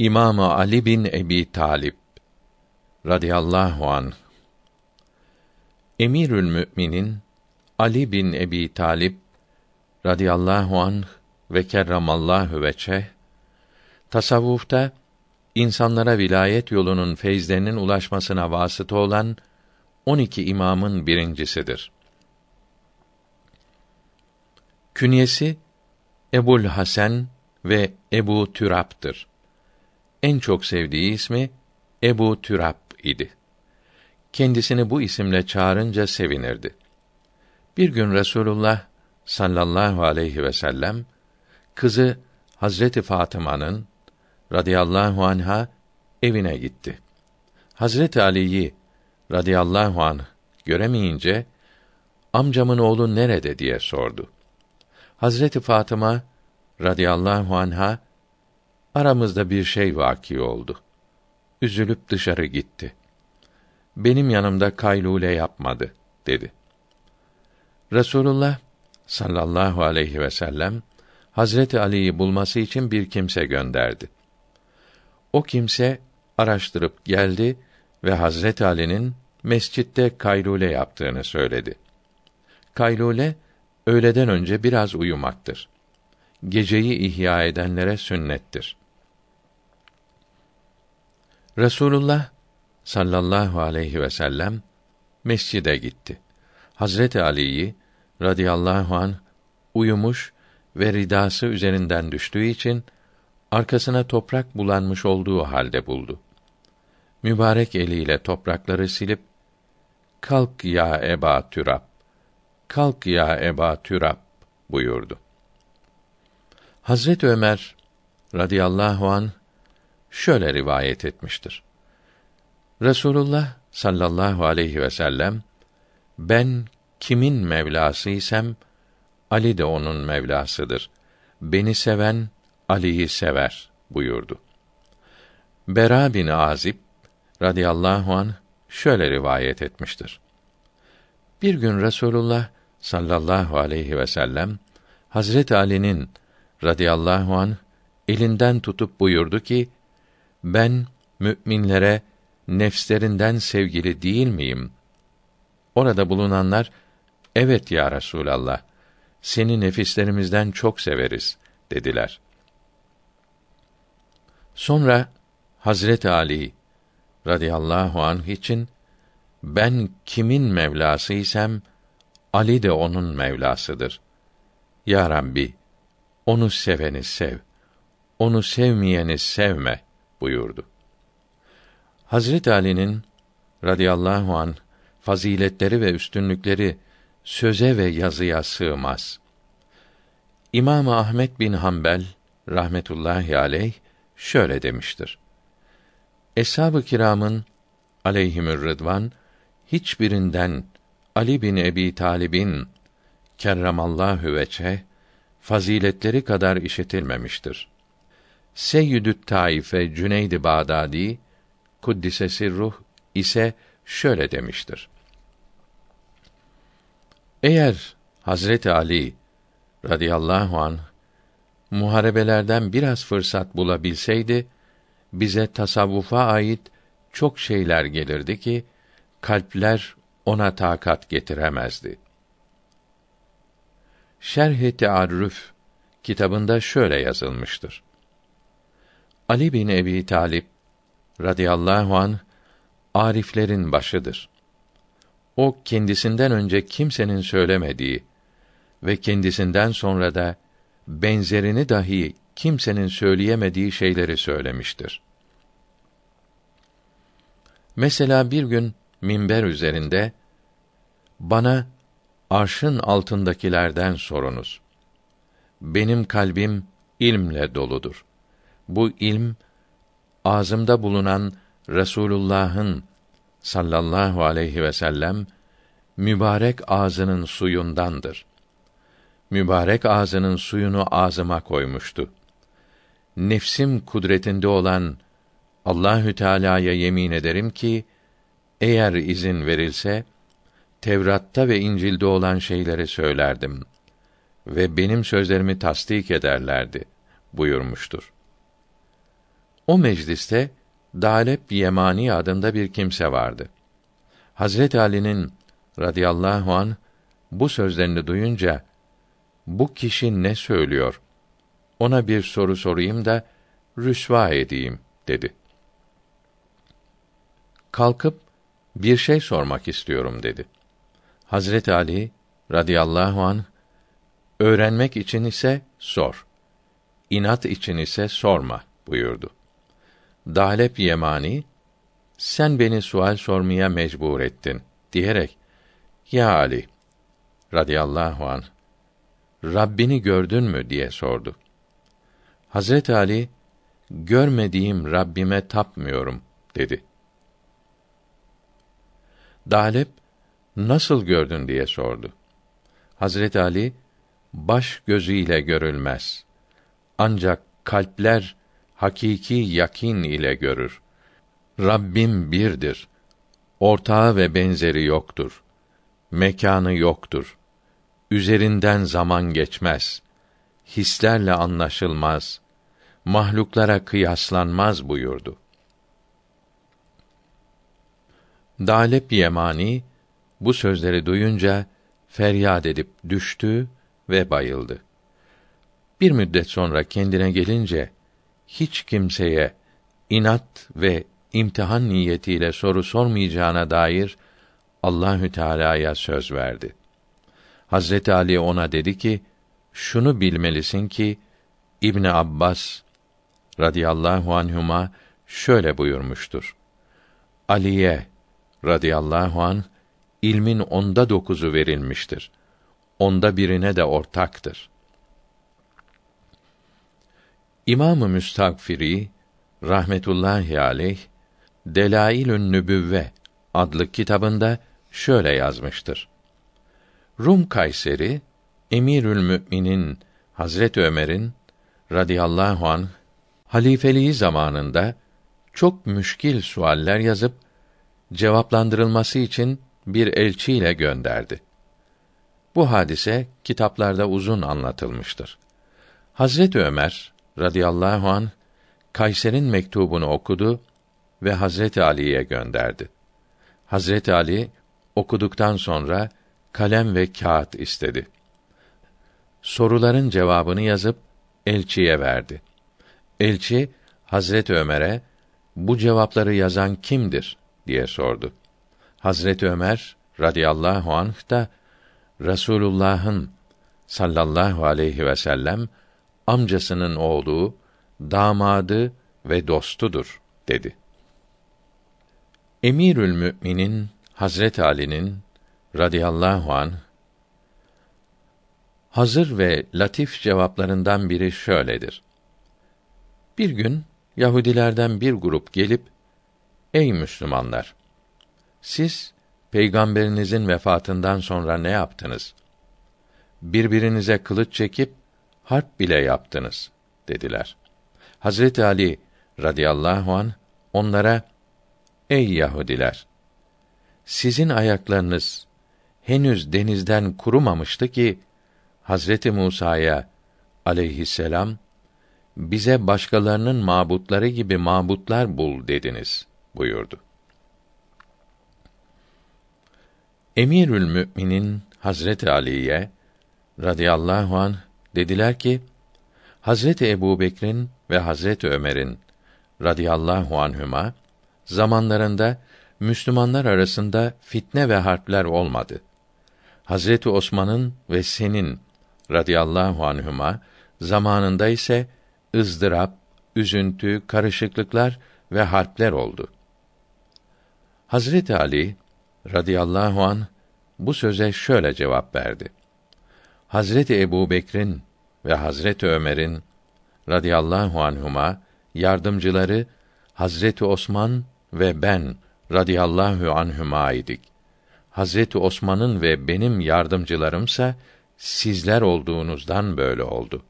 İmam Ali bin Ebi Talip radıyallahu an Emirül Müminin Ali bin Ebi Talip radıyallahu an ve kerramallahu veçe tasavvufta insanlara vilayet yolunun feyzlerinin ulaşmasına vasıta olan 12 imamın birincisidir. Künyesi Ebul Hasan ve Ebu Türab'dır. En çok sevdiği ismi Ebu Türab idi. Kendisini bu isimle çağırınca sevinirdi. Bir gün Resulullah sallallahu aleyhi ve sellem kızı Hazreti Fatıma'nın radıyallahu anha evine gitti. Hazreti Ali'yi radıyallahu anh göremeyince amcamın oğlu nerede diye sordu. Hazreti Fatıma radıyallahu anha aramızda bir şey vaki oldu. Üzülüp dışarı gitti. Benim yanımda kaylule yapmadı dedi. Resulullah sallallahu aleyhi ve sellem Hazreti Ali'yi bulması için bir kimse gönderdi. O kimse araştırıp geldi ve Hazreti Ali'nin mescitte kaylule yaptığını söyledi. Kaylule öğleden önce biraz uyumaktır. Geceyi ihya edenlere sünnettir. Resulullah sallallahu aleyhi ve sellem mescide gitti. Hazreti Ali'yi radıyallahu an uyumuş ve ridası üzerinden düştüğü için arkasına toprak bulanmış olduğu halde buldu. Mübarek eliyle toprakları silip kalk ya Eba Türab kalk ya Eba Türab buyurdu. Hazret Ömer radıyallahu an şöyle rivayet etmiştir. Resulullah sallallahu aleyhi ve sellem ben kimin mevlasıysam Ali de onun mevlasıdır. Beni seven Ali'yi sever buyurdu. Bera bin Azib radıyallahu an şöyle rivayet etmiştir. Bir gün Resulullah sallallahu aleyhi ve sellem Hazret Ali'nin radıyallahu an elinden tutup buyurdu ki ben müminlere nefslerinden sevgili değil miyim? Orada bulunanlar evet ya Resulallah seni nefislerimizden çok severiz dediler. Sonra Hazret Ali radıyallahu anh için ben kimin mevlasıysam Ali de onun mevlasıdır. Ya Rabbi onu seveni sev. Onu sevmeyeni sevme buyurdu. Hazret Ali'nin radıyallahu an faziletleri ve üstünlükleri söze ve yazıya sığmaz. İmam Ahmed bin Hanbel rahmetullahi aleyh şöyle demiştir. Eshab-ı kiramın aleyhimür rıdvan hiçbirinden Ali bin Ebi Talib'in kerramallahu veçe faziletleri kadar işitilmemiştir. Seyyidü't Taife Cüneyd-i Bağdadi kuddisesi ruh ise şöyle demiştir. Eğer Hazreti Ali radıyallahu an muharebelerden biraz fırsat bulabilseydi bize tasavvufa ait çok şeyler gelirdi ki kalpler ona takat getiremezdi. Şerh-i Tearrüf kitabında şöyle yazılmıştır. Ali bin Ebi Talip radıyallahu an ariflerin başıdır. O kendisinden önce kimsenin söylemediği ve kendisinden sonra da benzerini dahi kimsenin söyleyemediği şeyleri söylemiştir. Mesela bir gün minber üzerinde bana arşın altındakilerden sorunuz. Benim kalbim ilmle doludur. Bu ilm ağzımda bulunan Resulullah'ın sallallahu aleyhi ve sellem mübarek ağzının suyundandır. Mübarek ağzının suyunu ağzıma koymuştu. Nefsim kudretinde olan Allahü Teala'ya yemin ederim ki eğer izin verilse Tevrat'ta ve İncil'de olan şeyleri söylerdim ve benim sözlerimi tasdik ederlerdi buyurmuştur. O mecliste Dalep Yemani adında bir kimse vardı. Hazret Ali'nin radıyallahu an bu sözlerini duyunca bu kişi ne söylüyor? Ona bir soru sorayım da rüsva edeyim dedi. Kalkıp bir şey sormak istiyorum dedi. Hazret Ali radıyallahu an öğrenmek için ise sor. İnat için ise sorma buyurdu. Dalep Yemani sen beni sual sormaya mecbur ettin diyerek ya Ali radıyallahu an Rabbini gördün mü diye sordu. Hazret Ali görmediğim Rabbime tapmıyorum dedi. Dalep nasıl gördün diye sordu. Hazret Ali baş gözüyle görülmez. Ancak kalpler hakiki yakin ile görür. Rabbim birdir. Ortağı ve benzeri yoktur. Mekanı yoktur. Üzerinden zaman geçmez. Hislerle anlaşılmaz. Mahluklara kıyaslanmaz buyurdu. Dalep Yemani bu sözleri duyunca feryat edip düştü ve bayıldı. Bir müddet sonra kendine gelince hiç kimseye inat ve imtihan niyetiyle soru sormayacağına dair Allahü Teala'ya söz verdi. Hazreti Ali ona dedi ki: "Şunu bilmelisin ki İbn Abbas radıyallahu anhuma şöyle buyurmuştur. Aliye radıyallahu an ilmin onda dokuzu verilmiştir. Onda birine de ortaktır. İmamı Müstagfiri rahmetullahi aleyh Delailün Nübüvve adlı kitabında şöyle yazmıştır. Rum Kayseri Emirül Müminin Hazret Ömer'in radıyallahu an halifeliği zamanında çok müşkil sualler yazıp cevaplandırılması için bir elçiyle gönderdi. Bu hadise kitaplarda uzun anlatılmıştır. Hazret Ömer radıyallahu an Kayser'in mektubunu okudu ve Hazreti Ali'ye gönderdi. Hazreti Ali okuduktan sonra kalem ve kağıt istedi. Soruların cevabını yazıp elçiye verdi. Elçi Hazret Ömer'e bu cevapları yazan kimdir diye sordu. Hazret Ömer radıyallahu anh da Rasulullah'ın sallallahu aleyhi ve sellem amcasının oğlu, damadı ve dostudur dedi. Emirül Müminin Hazret Ali'nin radıyallahu an hazır ve latif cevaplarından biri şöyledir. Bir gün Yahudilerden bir grup gelip Ey Müslümanlar! Siz peygamberinizin vefatından sonra ne yaptınız? Birbirinize kılıç çekip harp bile yaptınız dediler. Hazreti Ali radıyallahu an onlara Ey Yahudiler sizin ayaklarınız henüz denizden kurumamıştı ki Hazreti Musa'ya aleyhisselam bize başkalarının mabutları gibi mabutlar bul dediniz buyurdu. Emirül Müminin Hazreti Ali'ye radıyallahu an dediler ki Hazreti Ebubekir'in ve Hazreti Ömer'in radıyallahu anhüma zamanlarında Müslümanlar arasında fitne ve harpler olmadı. Hazreti Osman'ın ve senin radıyallahu anhüma zamanında ise ızdırap, üzüntü, karışıklıklar ve harpler oldu. Hazreti Ali radıyallahu an bu söze şöyle cevap verdi. Hazreti Ebu Bekir'in ve Hazreti Ömer'in radıyallahu anhuma yardımcıları Hazreti Osman ve ben radıyallahu anhuma idik. Hazreti Osman'ın ve benim yardımcılarımsa sizler olduğunuzdan böyle oldu.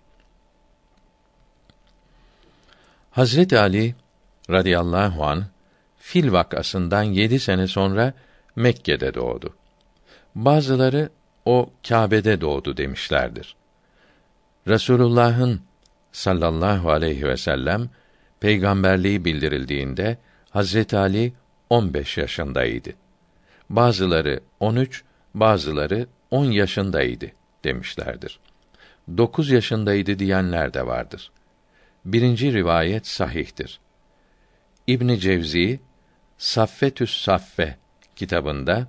Hazreti Ali radıyallahu an fil vakasından yedi sene sonra Mekke'de doğdu. Bazıları o Kâbe'de doğdu demişlerdir. Resulullah'ın sallallahu aleyhi ve sellem peygamberliği bildirildiğinde Hazreti Ali 15 yaşındaydı. Bazıları 13, bazıları 10 yaşındaydı demişlerdir. 9 yaşındaydı diyenler de vardır. Birinci rivayet sahihtir. İbn Cevzi Saffetüs Saffe kitabında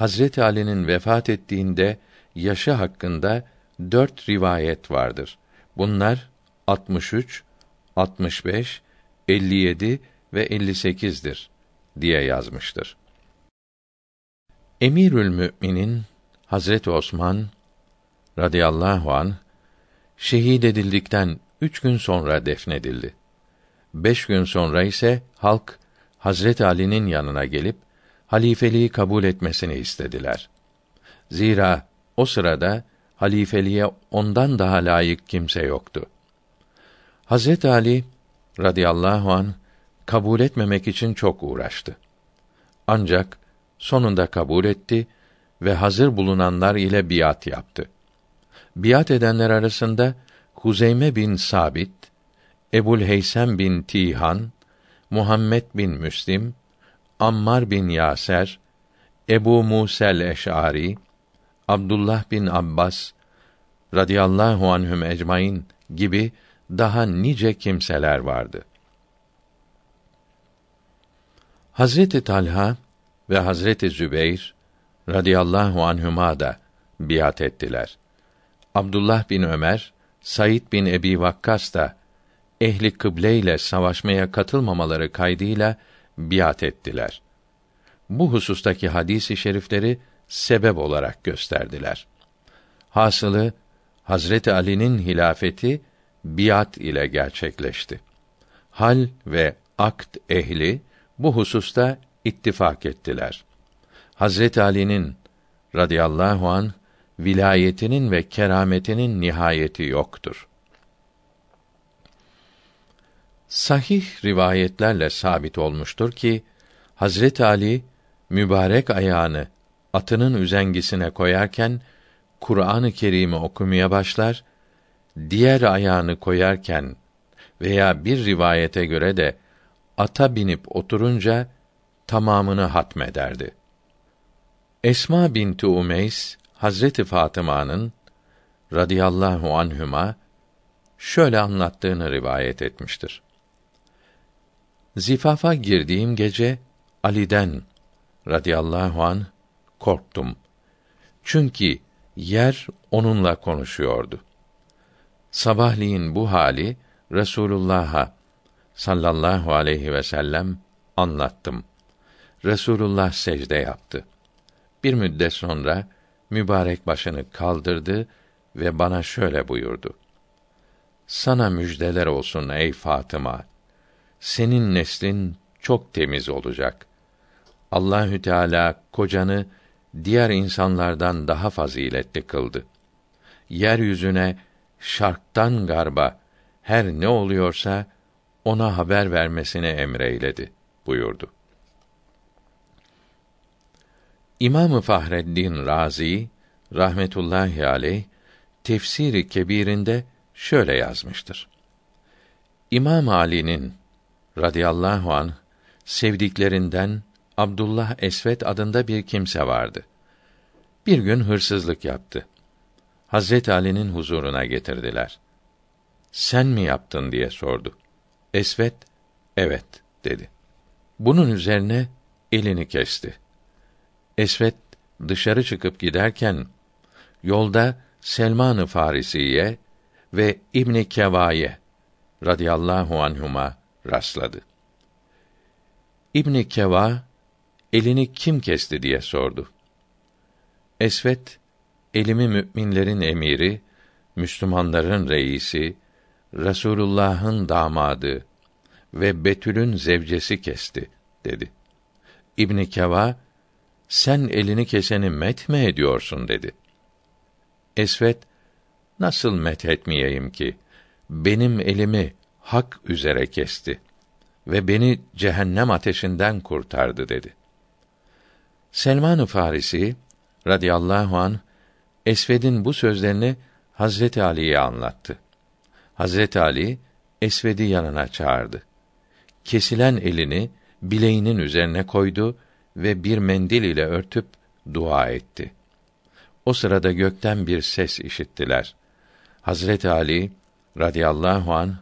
Hazreti Ali'nin vefat ettiğinde yaşı hakkında dört rivayet vardır. Bunlar 63, 65, 57 ve 58'dir diye yazmıştır. Emirül Müminin Hazreti Osman radıyallahu an şehit edildikten üç gün sonra defnedildi. Beş gün sonra ise halk Hazret Ali'nin yanına gelip halifeliği kabul etmesini istediler. Zira o sırada halifeliğe ondan daha layık kimse yoktu. Hazret Ali radıyallahu an kabul etmemek için çok uğraştı. Ancak sonunda kabul etti ve hazır bulunanlar ile biat yaptı. Biat edenler arasında Huzeyme bin Sabit, Ebul Heysem bin Tihan, Muhammed bin Müslim, Ammar bin Yaser, Ebu Musel Eş'ari, Abdullah bin Abbas radıyallahu anhüm ecmaîn gibi daha nice kimseler vardı. Hazreti Talha ve Hazreti Zübeyr radıyallahu anhuma da biat ettiler. Abdullah bin Ömer, Said bin Ebi Vakkas da ehli kıble ile savaşmaya katılmamaları kaydıyla biat ettiler. Bu husustaki hadisi şerifleri sebep olarak gösterdiler. Hasılı Hazreti Ali'nin hilafeti biat ile gerçekleşti. Hal ve akt ehli bu hususta ittifak ettiler. Hazreti Ali'nin radıyallahu an vilayetinin ve kerametinin nihayeti yoktur. Sahih rivayetlerle sabit olmuştur ki Hazret Ali mübarek ayağını atının üzengisine koyarken Kur'an-ı Kerim'i okumaya başlar, diğer ayağını koyarken veya bir rivayete göre de ata binip oturunca tamamını hatmederdi. Esma binti Umeys Hazreti Fatıma'nın radıyallahu anhüma şöyle anlattığını rivayet etmiştir. Zifafa girdiğim gece Ali'den radıyallahu an korktum. Çünkü yer onunla konuşuyordu. Sabahleyin bu hali Resulullah'a sallallahu aleyhi ve sellem anlattım. Resulullah secde yaptı. Bir müddet sonra mübarek başını kaldırdı ve bana şöyle buyurdu. Sana müjdeler olsun ey Fatıma. Senin neslin çok temiz olacak. Allahü Teala kocanı diğer insanlardan daha faziletli kıldı. Yeryüzüne şarktan garba her ne oluyorsa ona haber vermesini emreyledi buyurdu. İmamı Fahreddin Razi rahmetullahi aleyh tefsiri kebirinde şöyle yazmıştır. İmam Ali'nin radıyallahu an sevdiklerinden Abdullah Esvet adında bir kimse vardı. Bir gün hırsızlık yaptı. Hazret Ali'nin huzuruna getirdiler. Sen mi yaptın diye sordu. Esvet, evet dedi. Bunun üzerine elini kesti. Esvet dışarı çıkıp giderken yolda Selman-ı Farisiye ve İbn Kevaye radıyallahu anhuma rastladı. İbn Keva elini kim kesti diye sordu. Esvet elimi müminlerin emiri, Müslümanların reisi, Resulullah'ın damadı ve Betül'ün zevcesi kesti dedi. İbn Keva sen elini keseni met mi ediyorsun dedi. Esvet nasıl met etmeyeyim ki benim elimi hak üzere kesti ve beni cehennem ateşinden kurtardı dedi. Selman-ı Farisi radıyallahu an Esved'in bu sözlerini Hazreti Ali'ye anlattı. Hazreti Ali Esved'i yanına çağırdı kesilen elini bileğinin üzerine koydu ve bir mendil ile örtüp dua etti. O sırada gökten bir ses işittiler. Hazret Ali radıyallahu an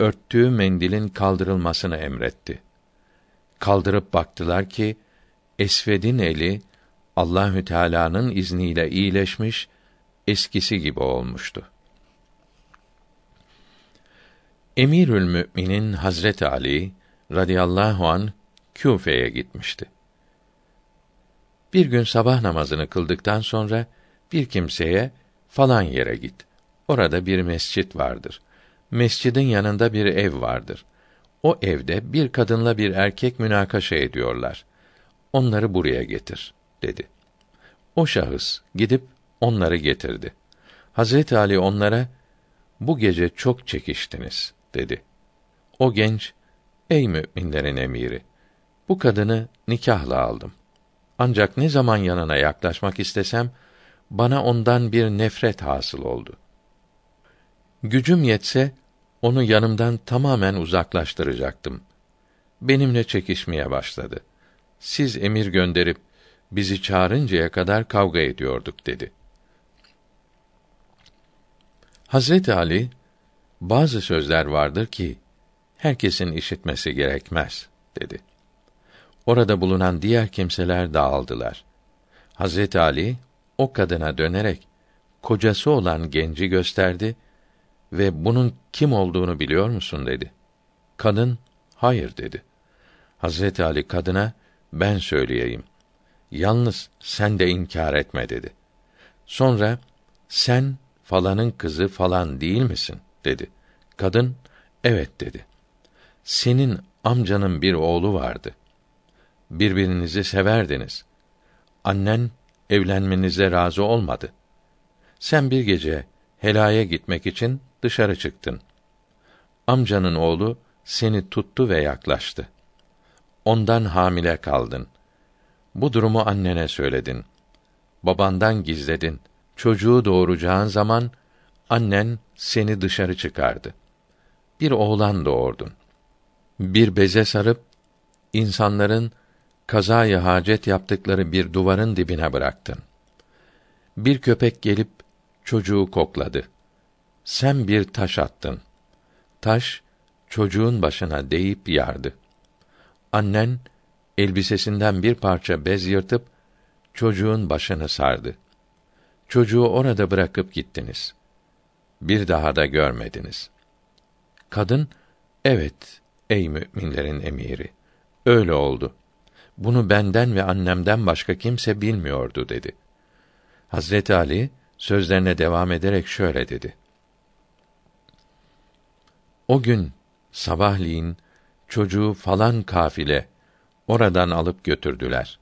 örttüğü mendilin kaldırılmasını emretti. Kaldırıp baktılar ki Esved'in eli Allahü Teala'nın izniyle iyileşmiş, eskisi gibi olmuştu. Emirül Müminin Hazreti Ali radıyallahu an Küfe'ye gitmişti. Bir gün sabah namazını kıldıktan sonra bir kimseye falan yere git. Orada bir mescit vardır. Mescidin yanında bir ev vardır. O evde bir kadınla bir erkek münakaşa ediyorlar. Onları buraya getir, dedi. O şahıs gidip onları getirdi. Hazreti Ali onlara bu gece çok çekiştiniz dedi. O genç, ey müminlerin emiri, bu kadını nikahla aldım. Ancak ne zaman yanına yaklaşmak istesem, bana ondan bir nefret hasıl oldu. Gücüm yetse, onu yanımdan tamamen uzaklaştıracaktım. Benimle çekişmeye başladı. Siz emir gönderip, bizi çağırıncaya kadar kavga ediyorduk dedi. Hazreti Ali bazı sözler vardır ki herkesin işitmesi gerekmez dedi. Orada bulunan diğer kimseler dağıldılar. Hazreti Ali o kadına dönerek kocası olan genci gösterdi ve bunun kim olduğunu biliyor musun dedi. Kadın hayır dedi. Hazreti Ali kadına ben söyleyeyim. Yalnız sen de inkar etme dedi. Sonra sen falanın kızı falan değil misin dedi. Kadın evet dedi. Senin amcanın bir oğlu vardı. Birbirinizi severdiniz. Annen evlenmenize razı olmadı. Sen bir gece helaya gitmek için dışarı çıktın. Amcanın oğlu seni tuttu ve yaklaştı. Ondan hamile kaldın. Bu durumu annene söyledin. Babandan gizledin. Çocuğu doğuracağın zaman annen seni dışarı çıkardı. Bir oğlan doğurdun. Bir beze sarıp insanların kazayı hacet yaptıkları bir duvarın dibine bıraktın. Bir köpek gelip çocuğu kokladı. Sen bir taş attın. Taş çocuğun başına değip yardı. Annen elbisesinden bir parça bez yırtıp çocuğun başını sardı. Çocuğu orada bırakıp gittiniz. Bir daha da görmediniz. Kadın, evet ey müminlerin emiri, öyle oldu. Bunu benden ve annemden başka kimse bilmiyordu dedi. Hazreti Ali sözlerine devam ederek şöyle dedi. O gün sabahleyin çocuğu falan kafile oradan alıp götürdüler.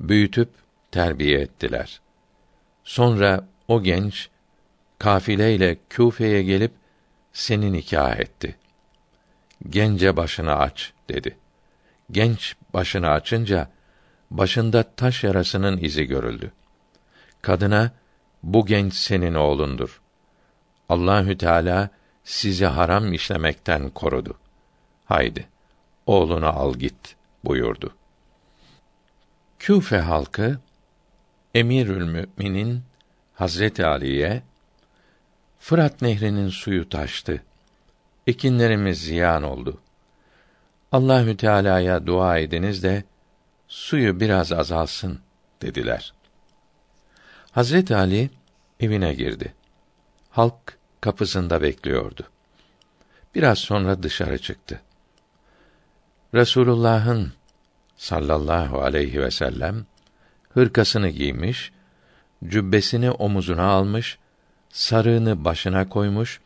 Büyütüp terbiye ettiler. Sonra o genç kafileyle Küfe'ye gelip seni nikah etti. Gence başını aç dedi. Genç başını açınca başında taş yarasının izi görüldü. Kadına bu genç senin oğlundur. Allahü Teala sizi haram işlemekten korudu. Haydi, oğlunu al git buyurdu. Küfe halkı Emirül Müminin Hazreti Ali'ye Fırat Nehri'nin suyu taştı. Ekinlerimiz ziyan oldu. Allahü Teala'ya dua ediniz de suyu biraz azalsın dediler. Hazreti Ali evine girdi. Halk kapısında bekliyordu. Biraz sonra dışarı çıktı. Resulullah'ın sallallahu aleyhi ve sellem hırkasını giymiş, cübbesini omuzuna almış, sarığını başına koymuş,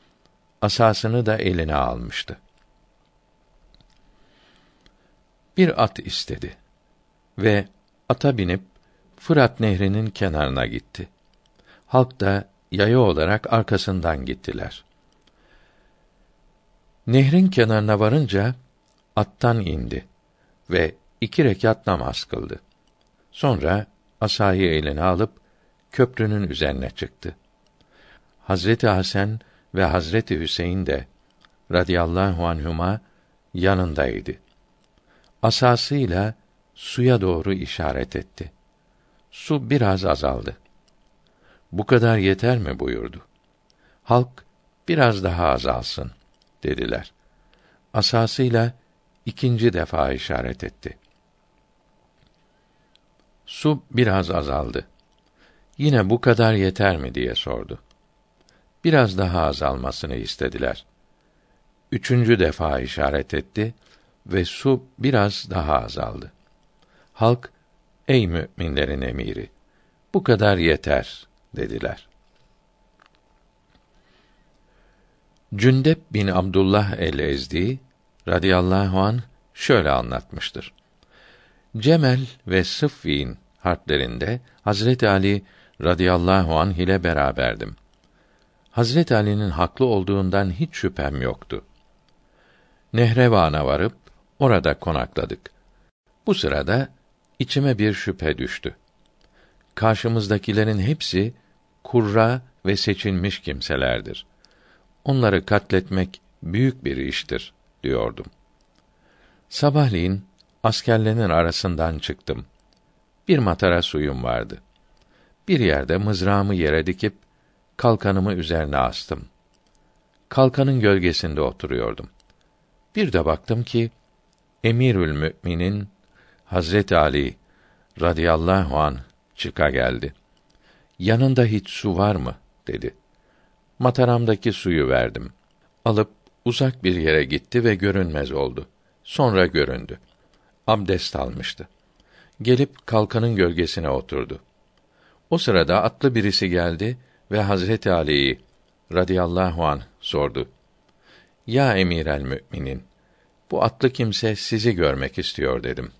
asasını da eline almıştı. Bir at istedi ve ata binip Fırat Nehri'nin kenarına gitti. Halk da yaya olarak arkasından gittiler. Nehrin kenarına varınca attan indi ve iki rekat namaz kıldı. Sonra asayı eline alıp köprünün üzerine çıktı. Hazreti Hasan ve Hazreti Hüseyin de radıyallahu anhuma yanındaydı. Asasıyla suya doğru işaret etti. Su biraz azaldı. Bu kadar yeter mi buyurdu. Halk biraz daha azalsın dediler. Asasıyla ikinci defa işaret etti. Su biraz azaldı. Yine bu kadar yeter mi diye sordu. Biraz daha azalmasını istediler. Üçüncü defa işaret etti ve su biraz daha azaldı. Halk, ey müminlerin emiri, bu kadar yeter dediler. Cündep bin Abdullah el-Ezdi radıyallahu an şöyle anlatmıştır. Cemel ve Sıffin harplerinde Hazreti Ali radıyallahu anh ile beraberdim. Hazret Ali'nin haklı olduğundan hiç şüphem yoktu. Nehrevan'a varıp orada konakladık. Bu sırada içime bir şüphe düştü. Karşımızdakilerin hepsi kurra ve seçilmiş kimselerdir. Onları katletmek büyük bir iştir diyordum. Sabahleyin askerlerin arasından çıktım. Bir matara suyum vardı. Bir yerde mızrağımı yere dikip kalkanımı üzerine astım. Kalkanın gölgesinde oturuyordum. Bir de baktım ki Emirül Müminin Hazret Ali radıyallahu an çıka geldi. Yanında hiç su var mı? dedi. Mataramdaki suyu verdim. Alıp uzak bir yere gitti ve görünmez oldu. Sonra göründü. Abdest almıştı. Gelip kalkanın gölgesine oturdu. O sırada atlı birisi geldi ve Hazreti Ali'yi radıyallahu an sordu. Ya emir el müminin, bu atlı kimse sizi görmek istiyor dedim.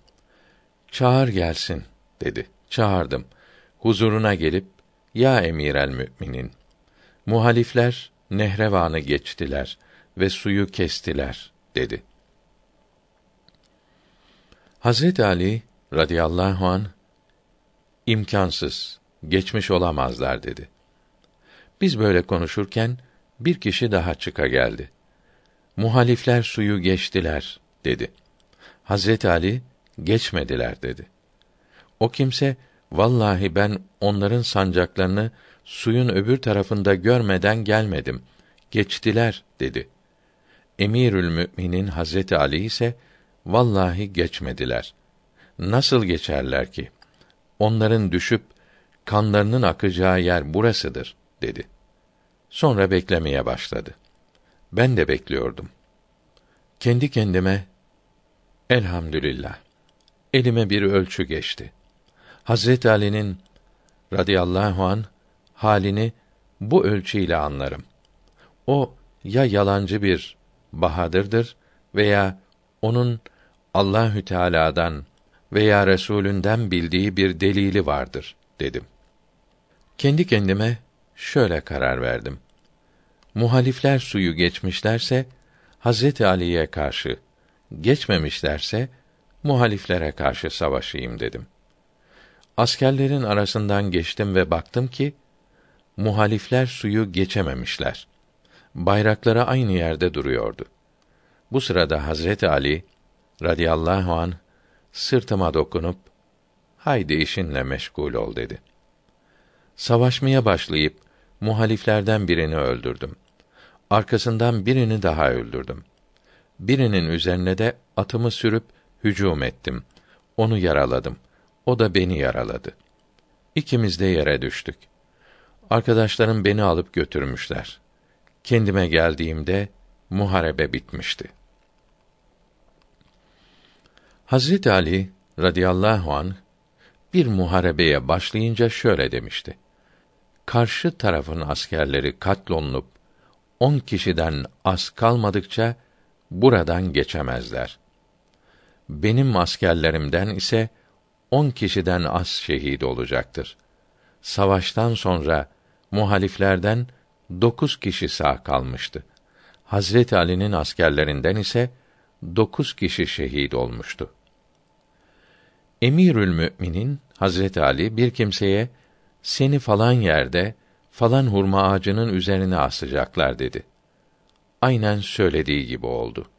Çağır gelsin dedi. Çağırdım. Huzuruna gelip ya emir el müminin, muhalifler nehrevanı geçtiler ve suyu kestiler dedi. Hazret Ali radıyallahu an imkansız geçmiş olamazlar dedi. Biz böyle konuşurken bir kişi daha çıka geldi. Muhalifler suyu geçtiler dedi. Hazret Ali geçmediler dedi. O kimse vallahi ben onların sancaklarını suyun öbür tarafında görmeden gelmedim. Geçtiler dedi. Emirül Müminin Hazreti Ali ise vallahi geçmediler. Nasıl geçerler ki? Onların düşüp kanlarının akacağı yer burasıdır dedi. Sonra beklemeye başladı. Ben de bekliyordum. Kendi kendime elhamdülillah elime bir ölçü geçti. Hazret Ali'nin radıyallahu an halini bu ölçüyle anlarım. O ya yalancı bir bahadırdır veya onun Allahü Teala'dan veya Resulünden bildiği bir delili vardır dedim. Kendi kendime şöyle karar verdim. Muhalifler suyu geçmişlerse Hazreti Ali'ye karşı, geçmemişlerse muhaliflere karşı savaşayım dedim. Askerlerin arasından geçtim ve baktım ki muhalifler suyu geçememişler. Bayrakları aynı yerde duruyordu. Bu sırada Hazreti Ali radıyallahu an sırtıma dokunup haydi işinle meşgul ol dedi. Savaşmaya başlayıp muhaliflerden birini öldürdüm. Arkasından birini daha öldürdüm. Birinin üzerine de atımı sürüp hücum ettim. Onu yaraladım. O da beni yaraladı. İkimiz de yere düştük. Arkadaşlarım beni alıp götürmüşler. Kendime geldiğimde muharebe bitmişti. Hazret Ali radıyallahu an bir muharebeye başlayınca şöyle demişti. Karşı tarafın askerleri katlolunup on kişiden az kalmadıkça buradan geçemezler. Benim askerlerimden ise on kişiden az şehit olacaktır. Savaştan sonra muhaliflerden dokuz kişi sağ kalmıştı. Hazret Ali'nin askerlerinden ise dokuz kişi şehit olmuştu. Emirül Müminin Hazret Ali bir kimseye seni falan yerde falan hurma ağacının üzerine asacaklar dedi. Aynen söylediği gibi oldu.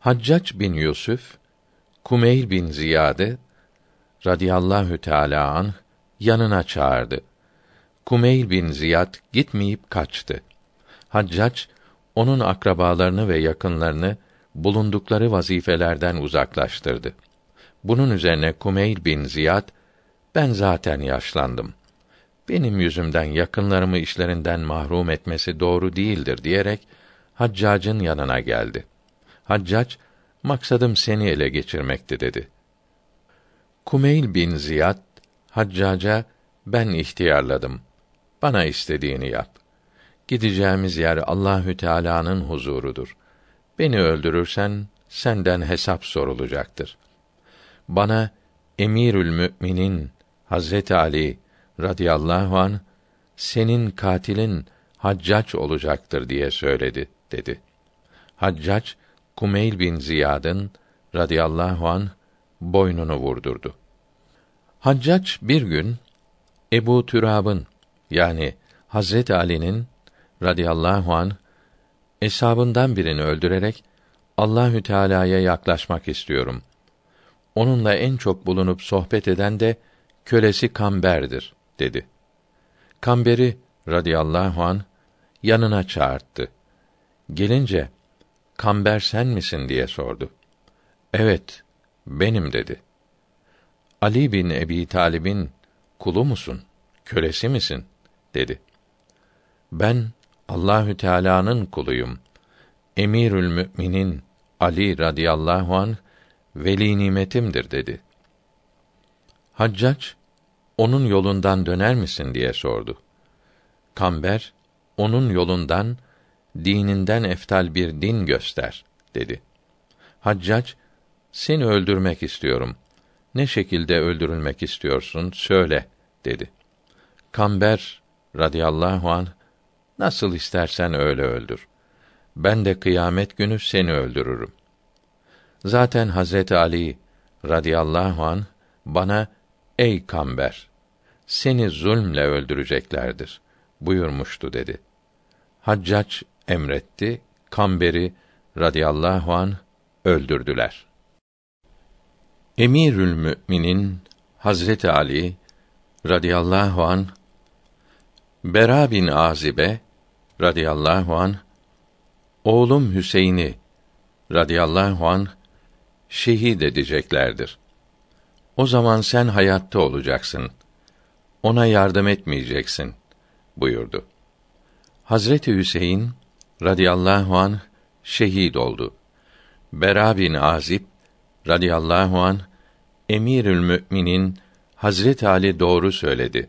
Haccac bin Yusuf, Kumeyl bin Ziyade radıyallahu teala anh yanına çağırdı. Kumeyl bin Ziyad gitmeyip kaçtı. Haccac onun akrabalarını ve yakınlarını bulundukları vazifelerden uzaklaştırdı. Bunun üzerine Kumeyl bin Ziyad ben zaten yaşlandım. Benim yüzümden yakınlarımı işlerinden mahrum etmesi doğru değildir diyerek Haccac'ın yanına geldi. Haccac, maksadım seni ele geçirmekti dedi. Kumeyl bin Ziyad, Haccaca, ben ihtiyarladım. Bana istediğini yap. Gideceğimiz yer Allahü Teala'nın huzurudur. Beni öldürürsen senden hesap sorulacaktır. Bana Emirül Müminin Hazreti Ali radıyallahu an senin katilin Haccac olacaktır diye söyledi dedi. Haccac Kumeyl bin Ziyad'ın radıyallahu an boynunu vurdurdu. Haccac bir gün Ebu Türab'ın yani Hazret Ali'nin radıyallahu an eshabından birini öldürerek Allahü Teala'ya yaklaşmak istiyorum. Onunla en çok bulunup sohbet eden de kölesi Kamber'dir dedi. Kamber'i radıyallahu an yanına çağırdı. Gelince Kamber sen misin diye sordu. Evet, benim dedi. Ali bin Ebi Talib'in kulu musun? Kölesi misin? dedi. Ben Allahü Teala'nın kuluyum. Emirül Müminin Ali radıyallahu an veli nimetimdir dedi. Haccac onun yolundan döner misin diye sordu. Kamber onun yolundan dininden eftal bir din göster dedi. Haccac seni öldürmek istiyorum. Ne şekilde öldürülmek istiyorsun söyle dedi. Kamber radıyallahu an nasıl istersen öyle öldür. Ben de kıyamet günü seni öldürürüm. Zaten Hazreti Ali radıyallahu an bana ey Kamber seni zulmle öldüreceklerdir buyurmuştu dedi. Haccac emretti, Kamber'i radıyallahu an öldürdüler. Emirül Müminin Hazreti Ali radıyallahu an Bera bin Azibe radıyallahu an oğlum Hüseyin'i radıyallahu an şehit edeceklerdir. O zaman sen hayatta olacaksın. Ona yardım etmeyeceksin buyurdu. Hazreti Hüseyin radıyallahu an şehit oldu. Bera bin Azib radıyallahu an Emirül Müminin Hazret Ali doğru söyledi.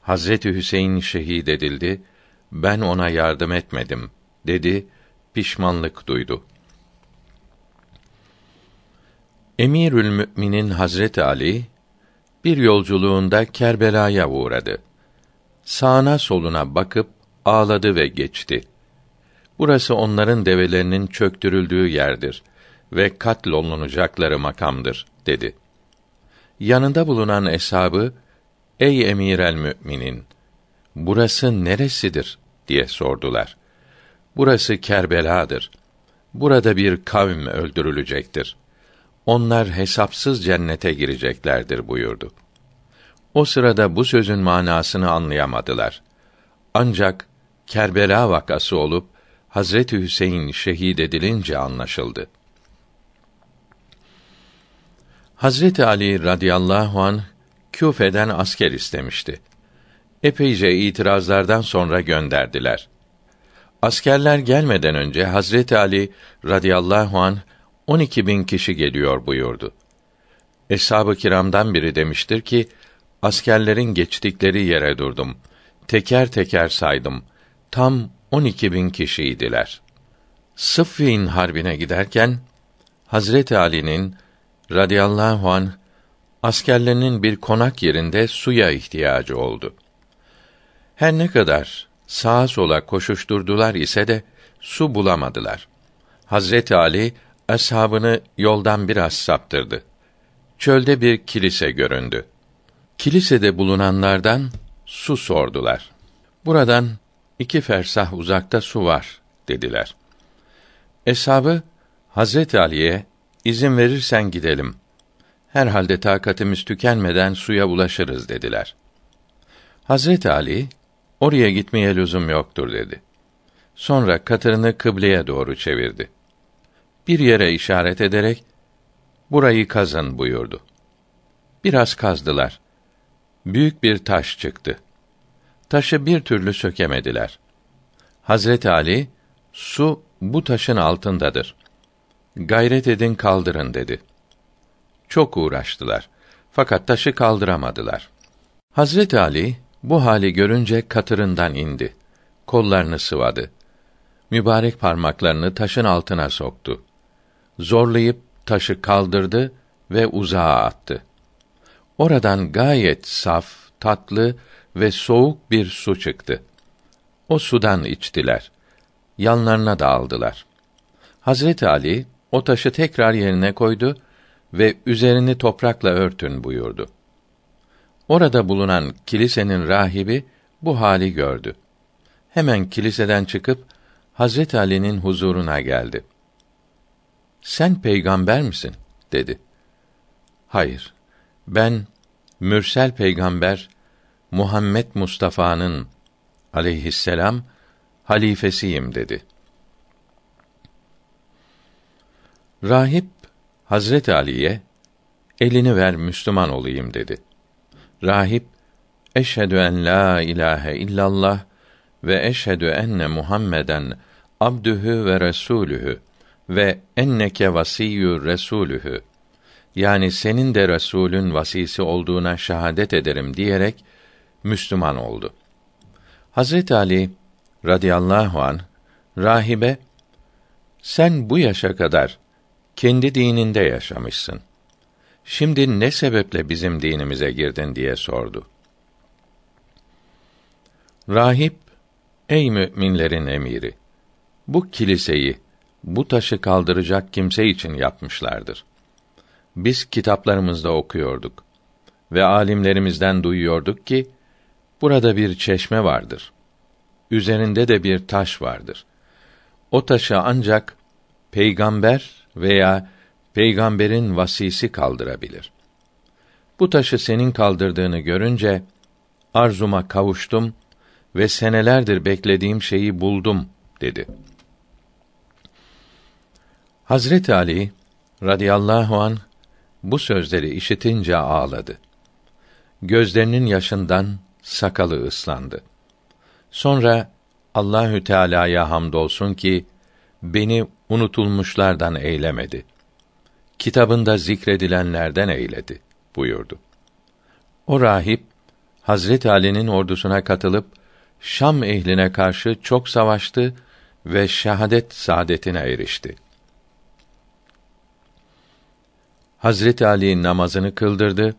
Hazreti Hüseyin şehit edildi. Ben ona yardım etmedim dedi. Pişmanlık duydu. Emirül Müminin Hazreti Ali bir yolculuğunda Kerbela'ya uğradı. Sağına soluna bakıp ağladı ve geçti. Burası onların develerinin çöktürüldüğü yerdir ve katlolunacakları makamdır dedi. Yanında bulunan eshabı Ey emir el müminin burası neresidir diye sordular. Burası Kerbela'dır. Burada bir kavm öldürülecektir. Onlar hesapsız cennete gireceklerdir buyurdu. O sırada bu sözün manasını anlayamadılar. Ancak Kerbela vakası olup Hazreti Hüseyin şehit edilince anlaşıldı. Hazreti Ali radıyallahu an Küfe'den asker istemişti. Epeyce itirazlardan sonra gönderdiler. Askerler gelmeden önce Hazreti Ali radıyallahu an 12 bin kişi geliyor buyurdu. Eshab-ı kiramdan biri demiştir ki, askerlerin geçtikleri yere durdum. Teker teker saydım. Tam 12 bin kişiydiler. Sıffin harbine giderken, Hazreti Ali'nin radıyallahu an askerlerinin bir konak yerinde suya ihtiyacı oldu. Her ne kadar sağa sola koşuşturdular ise de su bulamadılar. Hazreti Ali ashabını yoldan biraz saptırdı. Çölde bir kilise göründü. Kilisede bulunanlardan su sordular. Buradan iki fersah uzakta su var dediler. Eshabı Hazreti Ali'ye izin verirsen gidelim. Herhalde takatimiz tükenmeden suya ulaşırız dediler. Hazreti Ali oraya gitmeye lüzum yoktur dedi. Sonra katırını kıbleye doğru çevirdi. Bir yere işaret ederek burayı kazın buyurdu. Biraz kazdılar. Büyük bir taş çıktı. Taşı bir türlü sökemediler. Hazreti Ali, su bu taşın altındadır. Gayret edin kaldırın dedi. Çok uğraştılar. Fakat taşı kaldıramadılar. Hazreti Ali bu hali görünce katırından indi. Kollarını sıvadı. Mübarek parmaklarını taşın altına soktu. Zorlayıp taşı kaldırdı ve uzağa attı. Oradan gayet saf, tatlı ve soğuk bir su çıktı. O sudan içtiler. Yanlarına da aldılar. Hazreti Ali o taşı tekrar yerine koydu ve üzerini toprakla örtün buyurdu. Orada bulunan kilisenin rahibi bu hali gördü. Hemen kiliseden çıkıp Hazreti Ali'nin huzuruna geldi. Sen peygamber misin? dedi. Hayır. Ben mürsel peygamber Muhammed Mustafa'nın aleyhisselam halifesiyim dedi. Rahip Hazreti Ali'ye elini ver Müslüman olayım dedi. Rahip eşhedü en la ilahe illallah ve eşhedü enne Muhammeden abdühü ve resulühü ve enneke vasiyyü resulühü yani senin de Resulün vasisi olduğuna şahadet ederim diyerek Müslüman oldu. Hazret Ali radıyallahu an rahibe sen bu yaşa kadar kendi dininde yaşamışsın. Şimdi ne sebeple bizim dinimize girdin diye sordu. Rahip, ey müminlerin emiri, bu kiliseyi, bu taşı kaldıracak kimse için yapmışlardır. Biz kitaplarımızda okuyorduk ve alimlerimizden duyuyorduk ki burada bir çeşme vardır. Üzerinde de bir taş vardır. O taşı ancak peygamber veya peygamberin vasisi kaldırabilir. Bu taşı senin kaldırdığını görünce arzuma kavuştum ve senelerdir beklediğim şeyi buldum dedi. Hazret Ali radıyallahu an bu sözleri işitince ağladı. Gözlerinin yaşından sakalı ıslandı. Sonra Allahü Teala'ya hamdolsun ki beni unutulmuşlardan eylemedi. Kitabında zikredilenlerden eyledi buyurdu. O rahip Hazret Ali'nin ordusuna katılıp Şam ehline karşı çok savaştı ve şehadet saadetine erişti. Hazret Ali namazını kıldırdı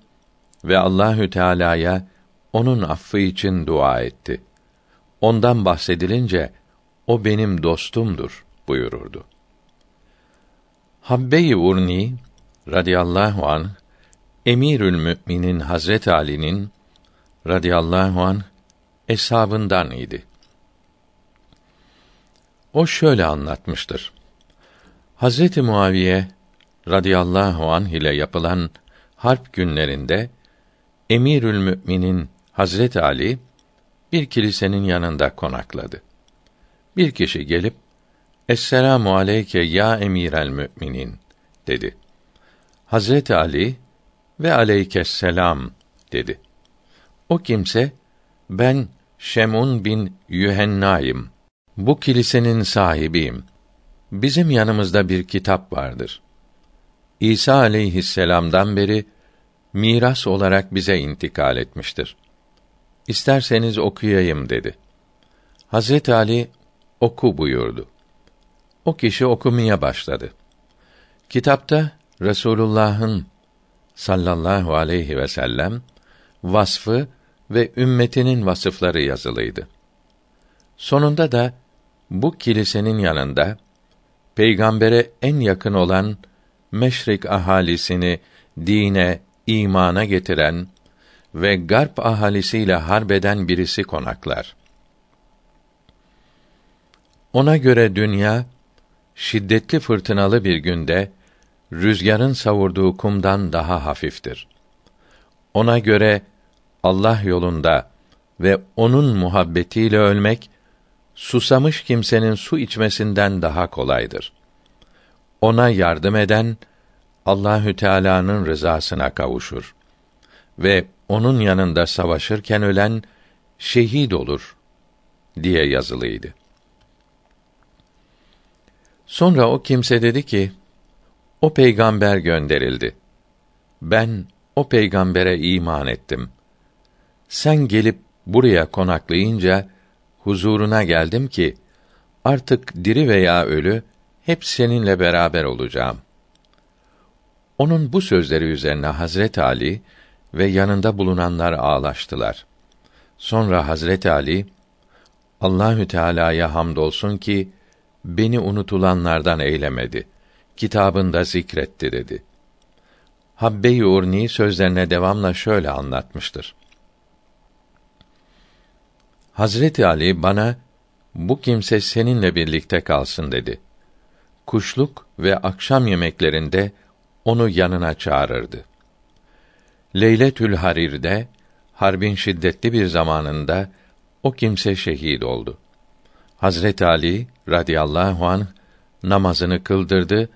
ve Allahü Teala'ya onun affı için dua etti. Ondan bahsedilince o benim dostumdur buyururdu. Habbe-i Urni radıyallahu an Emirül Müminin Hazret Ali'nin radıyallahu an eshabından idi. O şöyle anlatmıştır. Hazreti Muaviye radıyallahu anh ile yapılan harp günlerinde Emirül Müminin Hazret Ali bir kilisenin yanında konakladı. Bir kişi gelip Esselamu aleyke ya emirel müminin dedi. Hazreti Ali ve aleykesselam dedi. O kimse ben Şemun bin Yühennayım. Bu kilisenin sahibiyim. Bizim yanımızda bir kitap vardır. İsa aleyhisselam'dan beri miras olarak bize intikal etmiştir. İsterseniz okuyayım dedi. Hazret Ali oku buyurdu. O kişi okumaya başladı. Kitapta Resulullah'ın sallallahu aleyhi ve sellem vasfı ve ümmetinin vasıfları yazılıydı. Sonunda da bu kilisenin yanında peygambere en yakın olan meşrik ahalisini dine, imana getiren ve garp ahalisiyle harbeden birisi konaklar. Ona göre dünya şiddetli fırtınalı bir günde rüzgarın savurduğu kumdan daha hafiftir. Ona göre Allah yolunda ve onun muhabbetiyle ölmek susamış kimsenin su içmesinden daha kolaydır. Ona yardım eden Allahü Teala'nın rızasına kavuşur ve onun yanında savaşırken ölen şehit olur diye yazılıydı. Sonra o kimse dedi ki: O peygamber gönderildi. Ben o peygambere iman ettim. Sen gelip buraya konaklayınca huzuruna geldim ki artık diri veya ölü hep seninle beraber olacağım. Onun bu sözleri üzerine Hazret Ali ve yanında bulunanlar ağlaştılar. Sonra Hazret Ali Allahü Teala'ya hamdolsun ki beni unutulanlardan eylemedi. Kitabında zikretti dedi. Habbe-i Urni sözlerine devamla şöyle anlatmıştır. Hazreti Ali bana bu kimse seninle birlikte kalsın dedi. Kuşluk ve akşam yemeklerinde onu yanına çağırırdı. Leyletül Harir'de harbin şiddetli bir zamanında o kimse şehit oldu. Hazret Ali radıyallahu an namazını kıldırdı,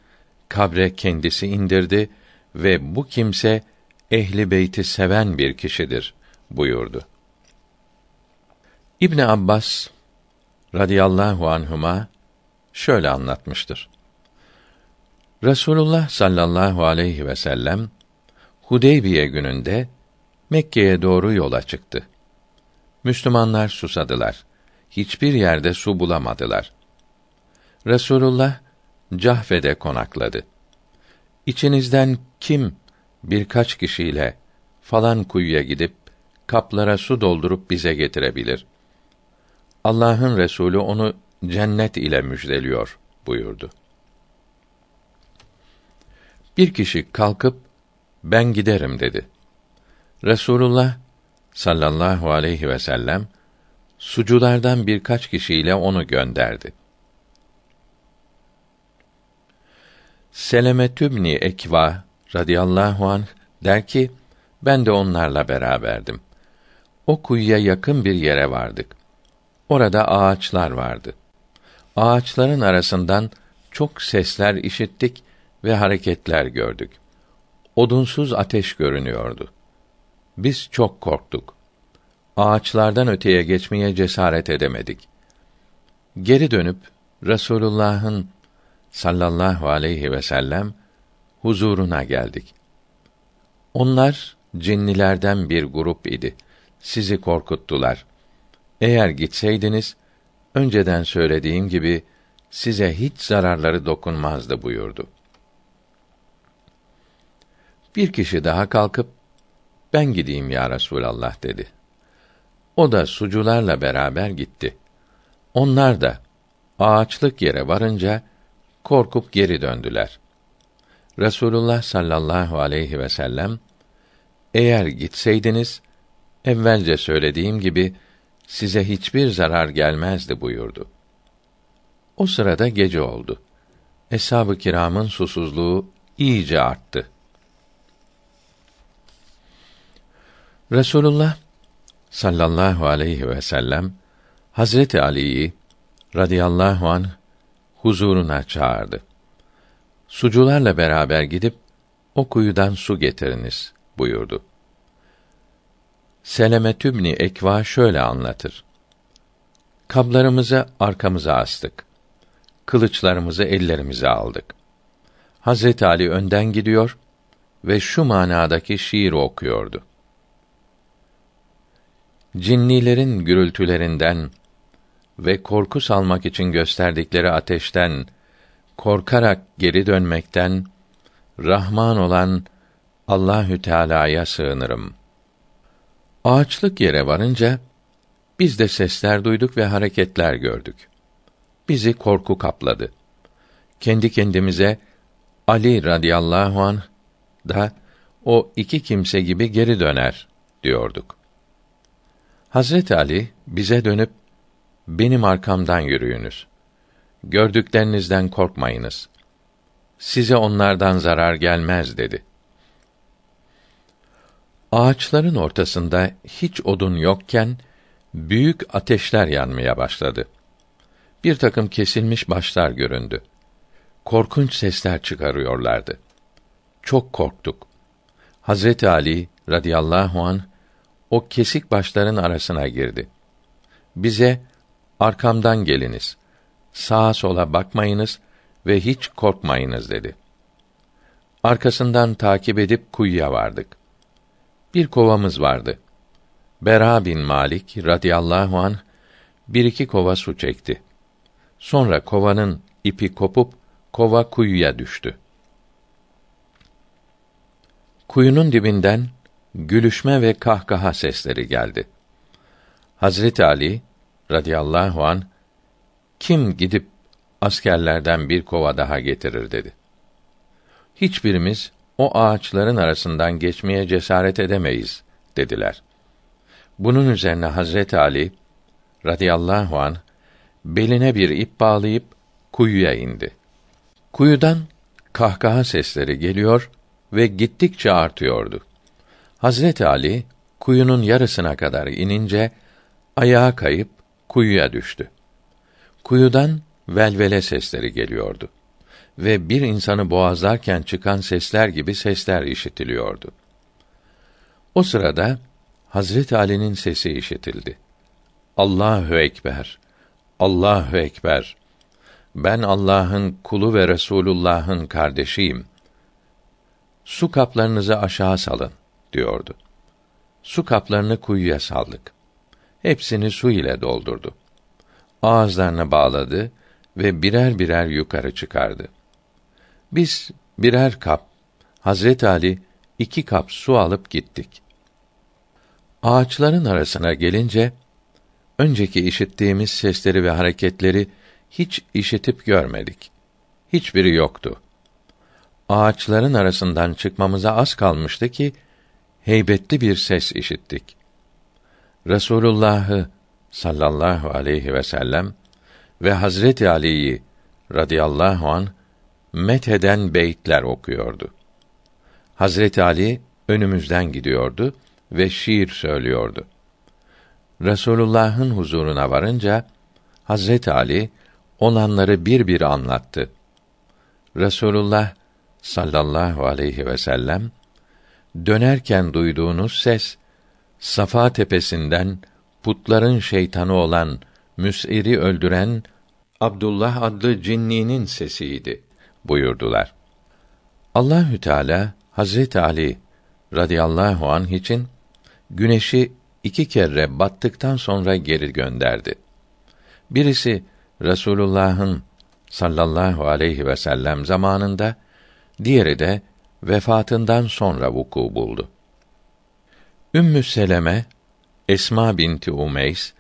kabre kendisi indirdi ve bu kimse ehli beyti seven bir kişidir buyurdu. İbn Abbas radıyallahu anhuma şöyle anlatmıştır. Resulullah sallallahu aleyhi ve sellem Hudeybiye gününde Mekke'ye doğru yola çıktı. Müslümanlar susadılar. Hiçbir yerde su bulamadılar. Resulullah Cahfe'de konakladı. İçinizden kim birkaç kişiyle falan kuyuya gidip kaplara su doldurup bize getirebilir? Allah'ın Resulü onu cennet ile müjdeliyor buyurdu. Bir kişi kalkıp ben giderim dedi. Resulullah sallallahu aleyhi ve sellem suculardan birkaç kişiyle onu gönderdi. Seleme Tübni Ekva radıyallahu anh der ki ben de onlarla beraberdim. O kuyuya yakın bir yere vardık. Orada ağaçlar vardı. Ağaçların arasından çok sesler işittik ve hareketler gördük. Odunsuz ateş görünüyordu. Biz çok korktuk. Ağaçlardan öteye geçmeye cesaret edemedik. Geri dönüp Resulullah'ın sallallahu aleyhi ve sellem huzuruna geldik. Onlar cinnilerden bir grup idi. Sizi korkuttular. Eğer gitseydiniz önceden söylediğim gibi size hiç zararları dokunmazdı buyurdu. Bir kişi daha kalkıp ben gideyim ya Resulallah dedi. O da sucularla beraber gitti. Onlar da ağaçlık yere varınca korkup geri döndüler. Resulullah sallallahu aleyhi ve sellem eğer gitseydiniz evvelce söylediğim gibi size hiçbir zarar gelmezdi buyurdu. O sırada gece oldu. Eshab-ı kiramın susuzluğu iyice arttı. Resulullah sallallahu aleyhi ve sellem Hazreti Ali'yi radıyallahu an huzuruna çağırdı. Sucularla beraber gidip o kuyudan su getiriniz buyurdu. Seleme Tübni Ekva şöyle anlatır. Kablarımızı arkamıza astık. Kılıçlarımızı ellerimize aldık. Hazreti Ali önden gidiyor ve şu manadaki şiir okuyordu. Cinnilerin gürültülerinden ve korku salmak için gösterdikleri ateşten korkarak geri dönmekten Rahman olan Allahü Teala'ya sığınırım.'' Ağaçlık yere varınca biz de sesler duyduk ve hareketler gördük. Bizi korku kapladı. Kendi kendimize Ali radıyallahu an da o iki kimse gibi geri döner diyorduk. Hazret Ali bize dönüp benim arkamdan yürüyünüz. gördüklerinizden korkmayınız. Size onlardan zarar gelmez dedi. Ağaçların ortasında hiç odun yokken büyük ateşler yanmaya başladı. Bir takım kesilmiş başlar göründü. Korkunç sesler çıkarıyorlardı. Çok korktuk. Hazreti Ali radıyallahu an o kesik başların arasına girdi. Bize arkamdan geliniz. Sağa sola bakmayınız ve hiç korkmayınız dedi. Arkasından takip edip kuyuya vardık. Bir kovamız vardı. Bera bin Malik radıyallahu an bir iki kova su çekti. Sonra kovanın ipi kopup kova kuyuya düştü. Kuyunun dibinden gülüşme ve kahkaha sesleri geldi. Hazreti Ali radıyallahu an kim gidip askerlerden bir kova daha getirir dedi. Hiçbirimiz o ağaçların arasından geçmeye cesaret edemeyiz dediler. Bunun üzerine Hazreti Ali radıyallahu an beline bir ip bağlayıp kuyuya indi. Kuyudan kahkaha sesleri geliyor ve gittikçe artıyordu. Hazreti Ali kuyunun yarısına kadar inince ayağa kayıp kuyuya düştü. Kuyudan velvele sesleri geliyordu ve bir insanı boğazlarken çıkan sesler gibi sesler işitiliyordu. O sırada Hazret Ali'nin sesi işitildi. Allahu ekber. Allahu ekber. Ben Allah'ın kulu ve Resulullah'ın kardeşiyim. Su kaplarınızı aşağı salın diyordu. Su kaplarını kuyuya saldık. Hepsini su ile doldurdu. Ağızlarına bağladı ve birer birer yukarı çıkardı. Biz birer kap, Hazret Ali iki kap su alıp gittik. Ağaçların arasına gelince önceki işittiğimiz sesleri ve hareketleri hiç işitip görmedik. Hiçbiri yoktu. Ağaçların arasından çıkmamıza az kalmıştı ki heybetli bir ses işittik. Resulullah'ı sallallahu aleyhi ve sellem ve Hazreti Ali'yi radıyallahu an metheden beyitler okuyordu. Hazreti Ali önümüzden gidiyordu ve şiir söylüyordu. Resulullah'ın huzuruna varınca Hazreti Ali olanları bir bir anlattı. Resulullah sallallahu aleyhi ve sellem dönerken duyduğunuz ses Safa tepesinden putların şeytanı olan Müs'ir'i öldüren Abdullah adlı cinninin sesiydi buyurdular. Allahü Teala Hazreti Ali radıyallahu anh için güneşi iki kere battıktan sonra geri gönderdi. Birisi Resulullah'ın sallallahu aleyhi ve sellem zamanında, diğeri de vefatından sonra vuku buldu. Ümmü Seleme, Esma binti Umeys,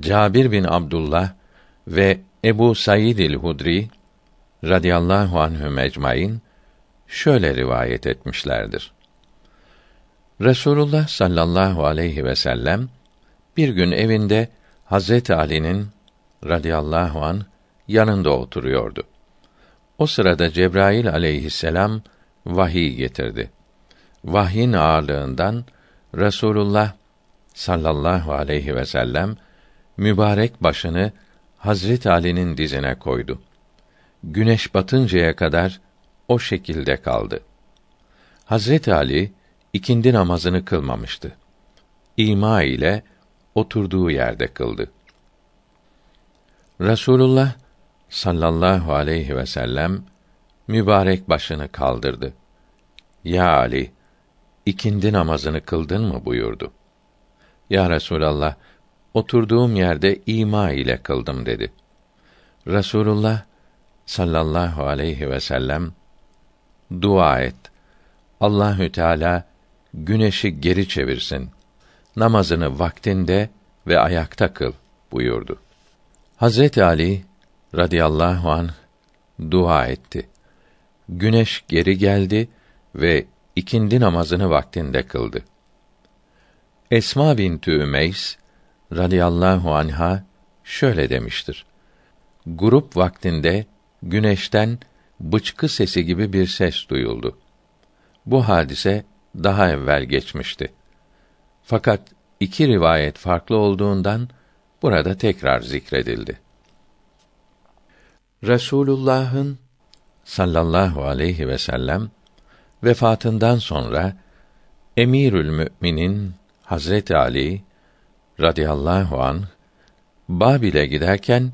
Cabir bin Abdullah ve Ebu Said el-Hudri radıyallahu anhüm ecmaîn şöyle rivayet etmişlerdir. Resulullah sallallahu aleyhi ve sellem bir gün evinde Hazreti Ali'nin radıyallahu an yanında oturuyordu. O sırada Cebrail aleyhisselam vahiy getirdi. Vahyin ağırlığından Resulullah sallallahu aleyhi ve sellem mübarek başını Hazret Ali'nin dizine koydu. Güneş batıncaya kadar o şekilde kaldı. Hazret Ali ikindi namazını kılmamıştı. İma ile oturduğu yerde kıldı. Rasulullah sallallahu aleyhi ve sellem mübarek başını kaldırdı. Ya Ali, ikindi namazını kıldın mı buyurdu. Ya Resulallah, oturduğum yerde ima ile kıldım dedi. Rasulullah sallallahu aleyhi ve sellem dua et. Allahü Teala güneşi geri çevirsin. Namazını vaktinde ve ayakta kıl buyurdu. Hazreti Ali radıyallahu an dua etti. Güneş geri geldi ve ikindi namazını vaktinde kıldı. Esma bintü Ümeys radıyallahu anha şöyle demiştir. grup vaktinde güneşten bıçkı sesi gibi bir ses duyuldu. Bu hadise daha evvel geçmişti. Fakat iki rivayet farklı olduğundan burada tekrar zikredildi. Resulullah'ın sallallahu aleyhi ve sellem vefatından sonra Emirül Müminin Hazreti Ali radıyallahu an Babil'e giderken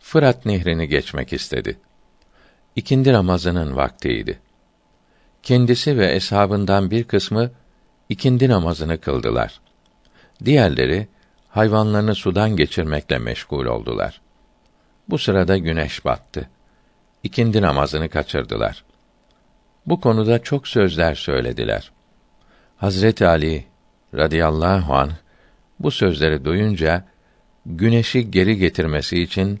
Fırat Nehri'ni geçmek istedi. İkindi namazının vaktiydi. Kendisi ve eshabından bir kısmı ikindi namazını kıldılar. Diğerleri hayvanlarını sudan geçirmekle meşgul oldular. Bu sırada güneş battı. İkindi namazını kaçırdılar. Bu konuda çok sözler söylediler. Hazreti Ali radıyallahu an bu sözleri duyunca güneşi geri getirmesi için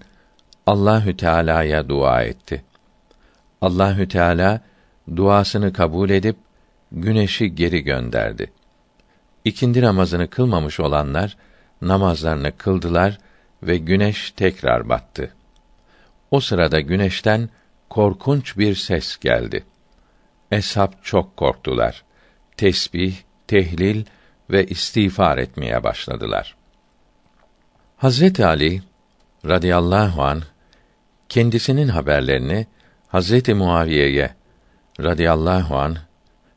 Allahü Teala'ya dua etti. Allahü Teala duasını kabul edip güneşi geri gönderdi. İkindi namazını kılmamış olanlar namazlarını kıldılar ve güneş tekrar battı. O sırada güneşten korkunç bir ses geldi. Eshab çok korktular. Tesbih, tehlil ve istiğfar etmeye başladılar. Hazreti Ali radıyallahu an kendisinin haberlerini Hazreti Muaviye'ye radıyallahu an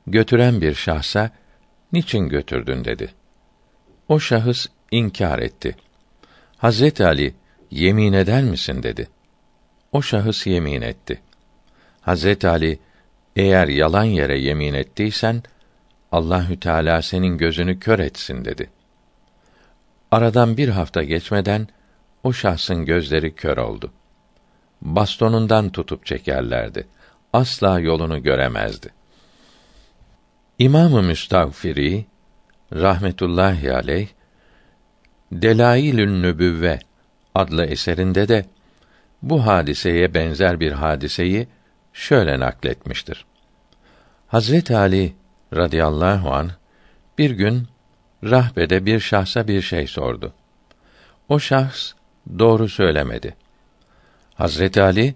götüren bir şahsa niçin götürdün dedi. O şahıs inkar etti. Hazreti Ali yemin eder misin dedi. O şahıs yemin etti. Hazreti Ali eğer yalan yere yemin ettiysen Allahü Teala senin gözünü kör etsin dedi. Aradan bir hafta geçmeden o şahsın gözleri kör oldu. Bastonundan tutup çekerlerdi. Asla yolunu göremezdi. İmam-ı Müstagfiri rahmetullahi aleyh Delailün Nübüvve adlı eserinde de bu hadiseye benzer bir hadiseyi şöyle nakletmiştir. Hazret Ali radıyallahu an bir gün rahbede bir şahsa bir şey sordu. O şahs doğru söylemedi. Hazret Ali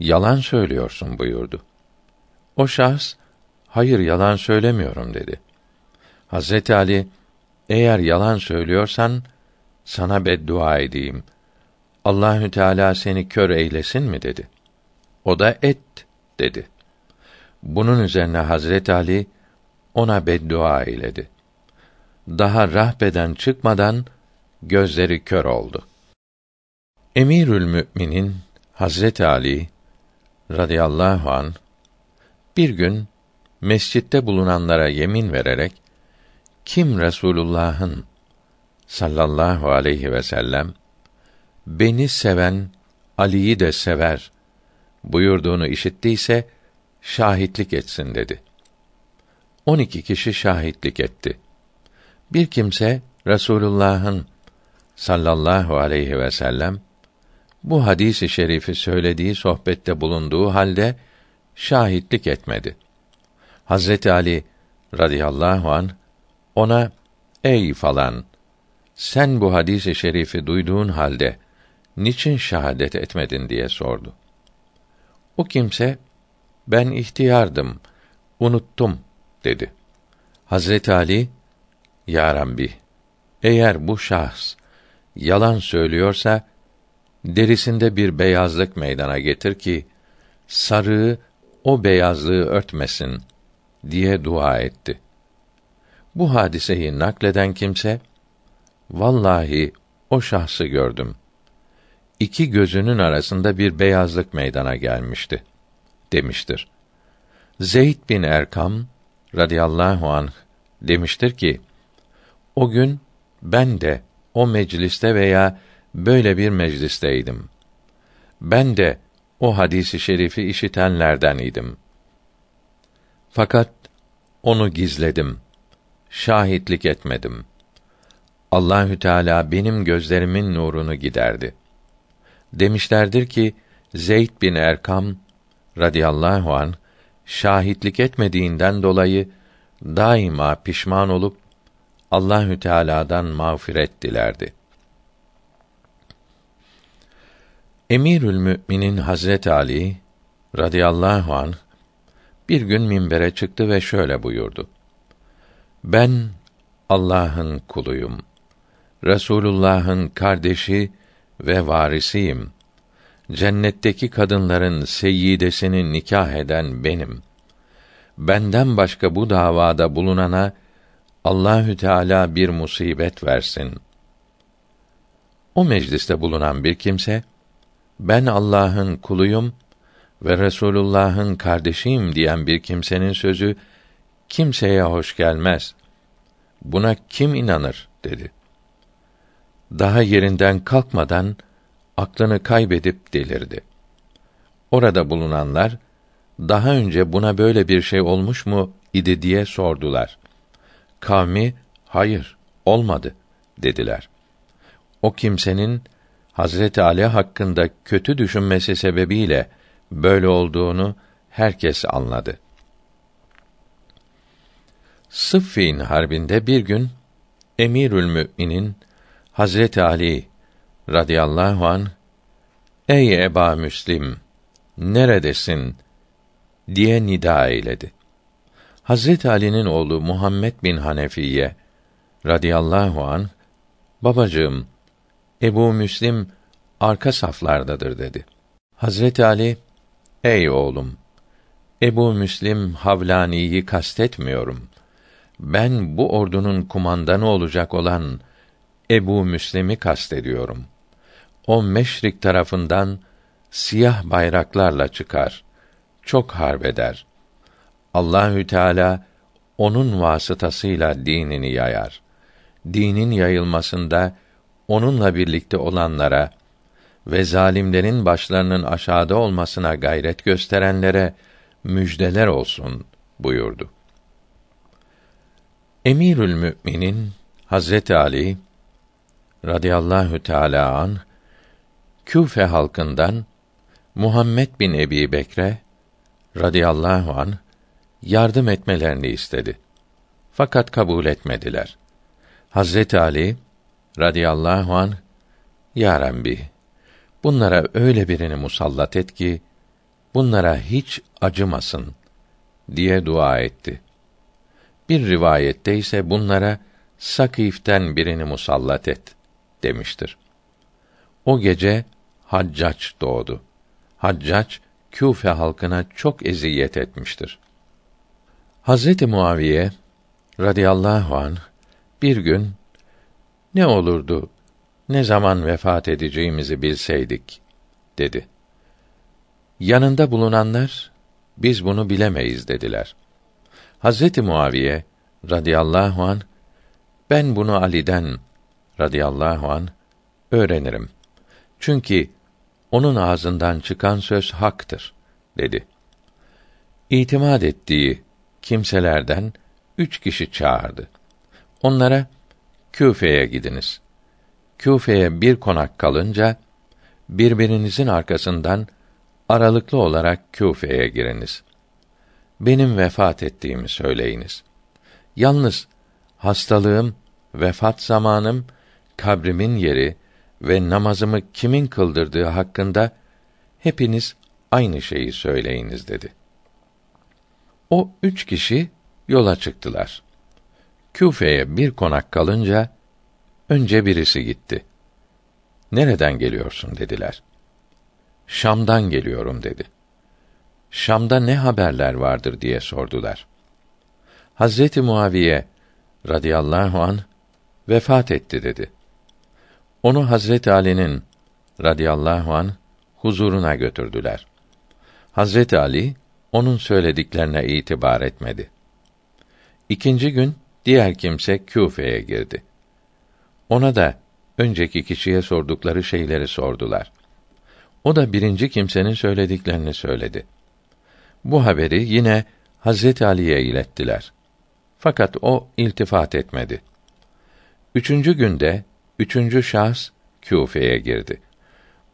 yalan söylüyorsun buyurdu. O şahs hayır yalan söylemiyorum dedi. Hazret Ali eğer yalan söylüyorsan sana beddua edeyim. Allahü Teala seni kör eylesin mi dedi. O da et dedi. Bunun üzerine Hazret Ali ona beddua eyledi. Daha rahbeden çıkmadan gözleri kör oldu. Emirül Müminin Hazret Ali radıyallahu an bir gün mescitte bulunanlara yemin vererek kim Resulullah'ın sallallahu aleyhi ve sellem beni seven Ali'yi de sever buyurduğunu işittiyse şahitlik etsin dedi. On iki kişi şahitlik etti. Bir kimse Resulullah'ın sallallahu aleyhi ve sellem bu hadisi şerifi söylediği sohbette bulunduğu halde şahitlik etmedi. Hazreti Ali radıyallahu an ona ey falan sen bu hadisi şerifi duyduğun halde niçin şahadet etmedin diye sordu. O kimse ben ihtiyardım, unuttum dedi. Hazreti Ali Ya Rabbi, eğer bu şahs yalan söylüyorsa derisinde bir beyazlık meydana getir ki sarığı o beyazlığı örtmesin diye dua etti. Bu hadiseyi nakleden kimse vallahi o şahsı gördüm. İki gözünün arasında bir beyazlık meydana gelmişti demiştir. Zeyd bin Erkam radıyallahu anh demiştir ki o gün ben de o mecliste veya böyle bir meclisteydim. Ben de o hadisi şerifi işitenlerden idim. Fakat onu gizledim. Şahitlik etmedim. Allahü Teala benim gözlerimin nurunu giderdi. Demişlerdir ki Zeyd bin Erkam radıyallahu an şahitlik etmediğinden dolayı daima pişman olup Allahü Teala'dan mağfiret dilerdi. Emirül Müminin Hazret Ali radıyallahu an bir gün minbere çıktı ve şöyle buyurdu. Ben Allah'ın kuluyum. Resulullah'ın kardeşi ve varisiyim. Cennetteki kadınların seyyidesini nikah eden benim. Benden başka bu davada bulunana Allahü Teala bir musibet versin. O mecliste bulunan bir kimse ben Allah'ın kuluyum ve Resulullah'ın kardeşiyim diyen bir kimsenin sözü kimseye hoş gelmez. Buna kim inanır dedi. Daha yerinden kalkmadan aklını kaybedip delirdi. Orada bulunanlar daha önce buna böyle bir şey olmuş mu idi diye sordular. Kavmi hayır olmadı dediler. O kimsenin Hazreti Ali hakkında kötü düşünmesi sebebiyle böyle olduğunu herkes anladı. Sıffin harbinde bir gün Emirül Müminin Hazreti Ali radıyallahu an Ey Eba Müslim neredesin diye nida eyledi. Hazreti Ali'nin oğlu Muhammed bin Hanefiye radıyallahu an babacığım Ebu Müslim arka saflardadır dedi. Hazreti Ali ey oğlum Ebu Müslim Havlani'yi kastetmiyorum. Ben bu ordunun kumandanı olacak olan Ebu Müslim'i kastediyorum. O meşrik tarafından siyah bayraklarla çıkar. Çok harbeder. Allahü Teala onun vasıtasıyla dinini yayar. Dinin yayılmasında onunla birlikte olanlara ve zalimlerin başlarının aşağıda olmasına gayret gösterenlere müjdeler olsun buyurdu. Emirül Müminin Hazreti Ali radıyallahu teala an Küfe halkından Muhammed bin Ebi Bekre radıyallahu an yardım etmelerini istedi. Fakat kabul etmediler. Hazreti Ali radıyallahu an Ya Rabbi, bunlara öyle birini musallat et ki bunlara hiç acımasın diye dua etti. Bir rivayette ise bunlara Sakif'ten birini musallat et demiştir. O gece Haccac doğdu. Haccac Küfe halkına çok eziyet etmiştir. Hazreti Muaviye radıyallahu an bir gün ne olurdu ne zaman vefat edeceğimizi bilseydik dedi. Yanında bulunanlar biz bunu bilemeyiz dediler. Hazreti Muaviye radıyallahu an ben bunu Ali'den radıyallahu an öğrenirim. Çünkü onun ağzından çıkan söz haktır dedi. İtimat ettiği kimselerden üç kişi çağırdı. Onlara Küfe'ye gidiniz. Küfe'ye bir konak kalınca birbirinizin arkasından aralıklı olarak Küfe'ye giriniz. Benim vefat ettiğimi söyleyiniz. Yalnız hastalığım, vefat zamanım, kabrimin yeri ve namazımı kimin kıldırdığı hakkında hepiniz aynı şeyi söyleyiniz dedi. O üç kişi yola çıktılar. Küfe'ye bir konak kalınca önce birisi gitti. Nereden geliyorsun dediler. Şam'dan geliyorum dedi. Şam'da ne haberler vardır diye sordular. Hazreti Muaviye radıyallahu an vefat etti dedi. Onu Hazreti Ali'nin radıyallahu an huzuruna götürdüler. Hazreti Ali onun söylediklerine itibar etmedi. İkinci gün diğer kimse Küfe'ye girdi. Ona da önceki kişiye sordukları şeyleri sordular. O da birinci kimsenin söylediklerini söyledi. Bu haberi yine Hazreti Ali'ye ilettiler. Fakat o iltifat etmedi. Üçüncü günde üçüncü şahs Küfe'ye girdi.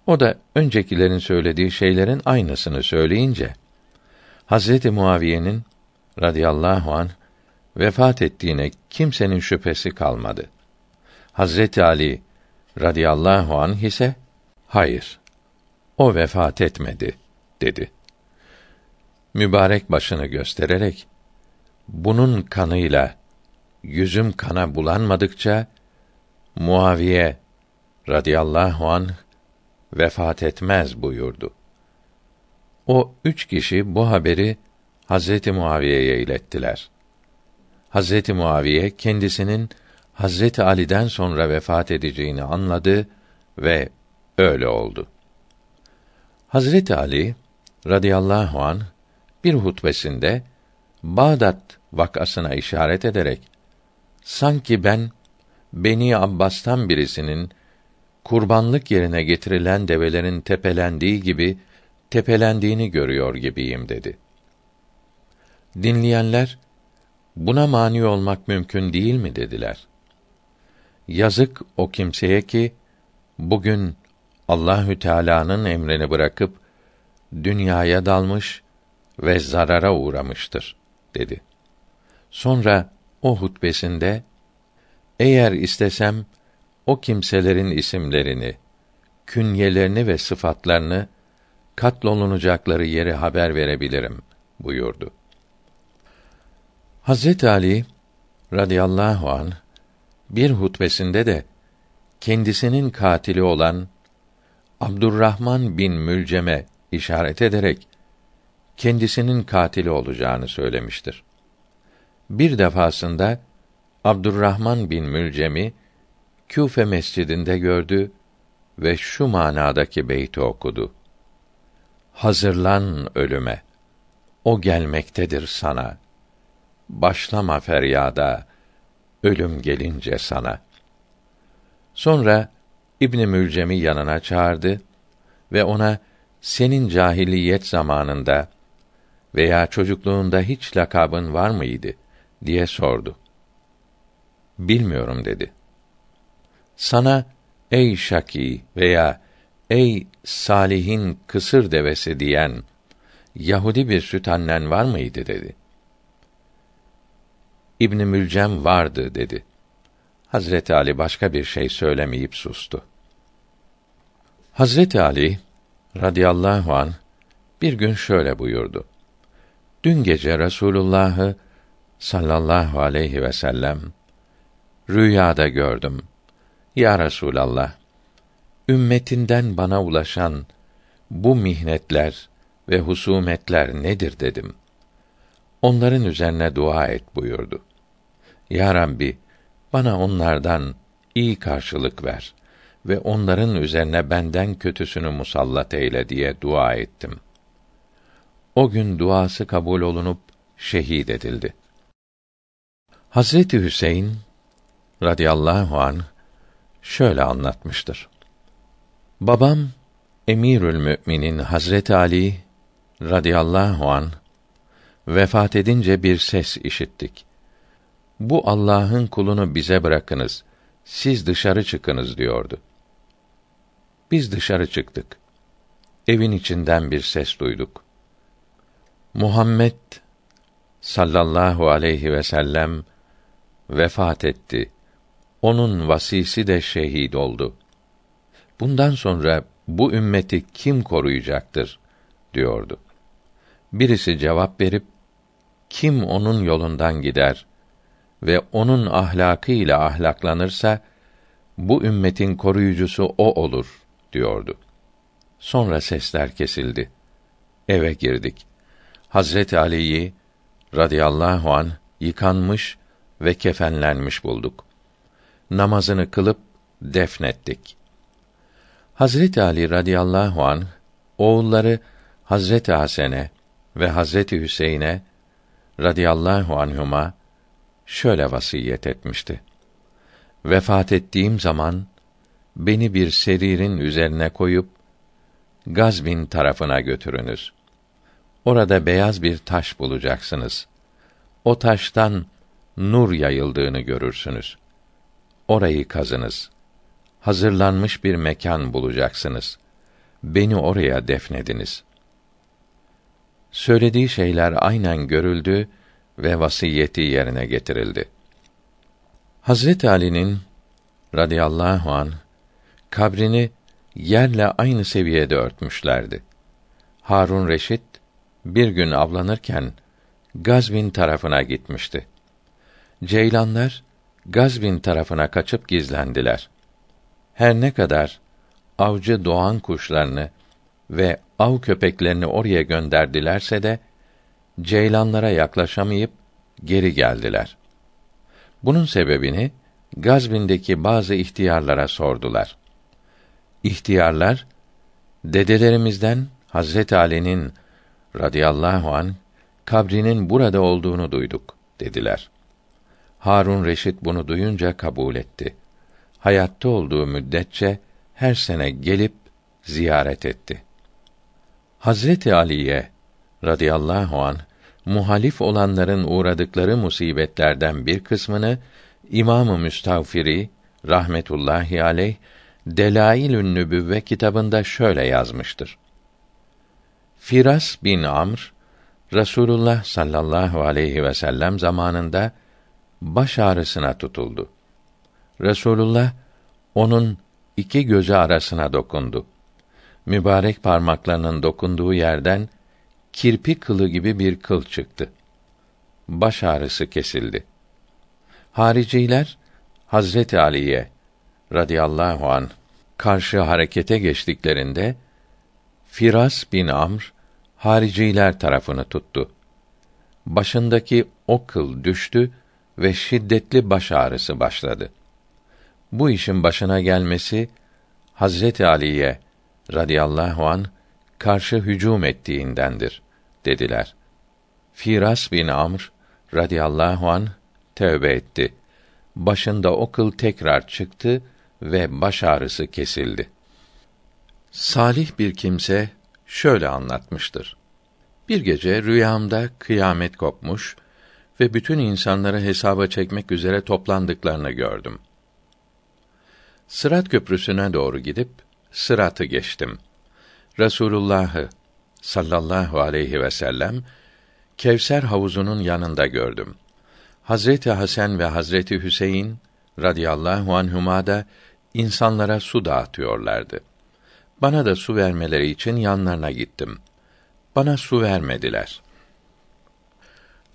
O da öncekilerin söylediği şeylerin aynısını söyleyince Hazreti Muaviye'nin radıyallahu an vefat ettiğine kimsenin şüphesi kalmadı. Hazreti Ali radıyallahu anh ise hayır o vefat etmedi dedi. Mübarek başını göstererek bunun kanıyla yüzüm kana bulanmadıkça Muaviye radıyallahu anh vefat etmez buyurdu. O üç kişi bu haberi Hazreti Muaviye'ye ilettiler. Hazreti Muaviye kendisinin Hazreti Ali'den sonra vefat edeceğini anladı ve öyle oldu. Hazreti Ali radıyallahu an bir hutbesinde Bağdat vakasına işaret ederek sanki ben Beni Abbas'tan birisinin kurbanlık yerine getirilen develerin tepelendiği gibi tepelendiğini görüyor gibiyim dedi. Dinleyenler buna mani olmak mümkün değil mi dediler. Yazık o kimseye ki bugün Allahü Teala'nın emrini bırakıp dünyaya dalmış ve zarara uğramıştır dedi. Sonra o hutbesinde eğer istesem o kimselerin isimlerini, künyelerini ve sıfatlarını katlolunacakları yeri haber verebilirim buyurdu. Hazret Ali radıyallahu an bir hutbesinde de kendisinin katili olan Abdurrahman bin Mülcem'e işaret ederek kendisinin katili olacağını söylemiştir. Bir defasında Abdurrahman bin Mülcem'i Küfe mescidinde gördü ve şu manadaki beyti okudu. Hazırlan ölüme. O gelmektedir sana. Başlama feryada. Ölüm gelince sana. Sonra İbn Mülcem'i yanına çağırdı ve ona senin cahiliyet zamanında veya çocukluğunda hiç lakabın var mıydı diye sordu. Bilmiyorum dedi. Sana ey Şaki veya ey Salihin kısır devesi diyen Yahudi bir süt annen var mıydı dedi. İbn Mülcem vardı dedi. Hazreti Ali başka bir şey söylemeyip sustu. Hazreti Ali radıyallahu an bir gün şöyle buyurdu. Dün gece Resulullah'ı sallallahu aleyhi ve sellem rüyada gördüm. Ya Resulallah, ümmetinden bana ulaşan bu mihnetler ve husumetler nedir dedim. Onların üzerine dua et buyurdu. Ya Rabbi, bana onlardan iyi karşılık ver ve onların üzerine benden kötüsünü musallat eyle diye dua ettim. O gün duası kabul olunup şehit edildi. Hazreti Hüseyin radıyallahu an şöyle anlatmıştır. Babam Emirül Müminin Hazreti Ali radıyallahu an vefat edince bir ses işittik. Bu Allah'ın kulunu bize bırakınız. Siz dışarı çıkınız diyordu. Biz dışarı çıktık. Evin içinden bir ses duyduk. Muhammed sallallahu aleyhi ve sellem vefat etti. Onun vasisi de şehit oldu. Bundan sonra bu ümmeti kim koruyacaktır diyordu. Birisi cevap verip kim onun yolundan gider ve onun ahlakıyla ahlaklanırsa bu ümmetin koruyucusu o olur diyordu. Sonra sesler kesildi. Eve girdik. Hazret Ali'yi radıyallahu an yıkanmış ve kefenlenmiş bulduk. Namazını kılıp defnettik. Hazret Ali radıyallahu an oğulları Hazret Hasan'e ve Hazreti Hüseyin'e radıyallahu anhuma şöyle vasiyet etmişti. Vefat ettiğim zaman beni bir seririn üzerine koyup Gazbin tarafına götürünüz. Orada beyaz bir taş bulacaksınız. O taştan nur yayıldığını görürsünüz. Orayı kazınız. Hazırlanmış bir mekan bulacaksınız. Beni oraya defnediniz. Söylediği şeyler aynen görüldü ve vasiyeti yerine getirildi. Hazret Ali'nin radıyallahu an kabrini yerle aynı seviyede örtmüşlerdi. Harun Reşit bir gün avlanırken Gazvin tarafına gitmişti. Ceylanlar Gazvin tarafına kaçıp gizlendiler. Her ne kadar avcı doğan kuşlarını ve av köpeklerini oraya gönderdilerse de ceylanlara yaklaşamayıp geri geldiler. Bunun sebebini Gazvin'deki bazı ihtiyarlara sordular. İhtiyarlar dedelerimizden Hazret Ali'nin radıyallahu an kabrinin burada olduğunu duyduk dediler. Harun Reşit bunu duyunca kabul etti. Hayatta olduğu müddetçe her sene gelip ziyaret etti. Hazreti Ali'ye radıyallahu an muhalif olanların uğradıkları musibetlerden bir kısmını İmam-ı Müstağfiri rahmetullahi aleyh Delailün Nübüvve kitabında şöyle yazmıştır. Firas bin Amr Rasulullah sallallahu aleyhi ve sellem zamanında baş ağrısına tutuldu. Resulullah onun iki gözü arasına dokundu. Mübarek parmaklarının dokunduğu yerden kirpi kılı gibi bir kıl çıktı. Baş ağrısı kesildi. Hariciler Hazreti Ali'ye radıyallahu an karşı harekete geçtiklerinde Firas bin Amr hariciler tarafını tuttu. Başındaki o kıl düştü ve şiddetli baş ağrısı başladı. Bu işin başına gelmesi Hazreti Ali'ye radıyallahu an karşı hücum ettiğindendir dediler. Firas bin Amr radıyallahu an tövbe etti. Başında o kıl tekrar çıktı ve baş ağrısı kesildi. Salih bir kimse şöyle anlatmıştır. Bir gece rüyamda kıyamet kopmuş ve bütün insanları hesaba çekmek üzere toplandıklarını gördüm. Sırat köprüsüne doğru gidip sıratı geçtim. Resulullah'ı sallallahu aleyhi ve sellem Kevser havuzunun yanında gördüm. Hazreti Hasan ve Hazreti Hüseyin radıyallahu anhuma da insanlara su dağıtıyorlardı. Bana da su vermeleri için yanlarına gittim. Bana su vermediler.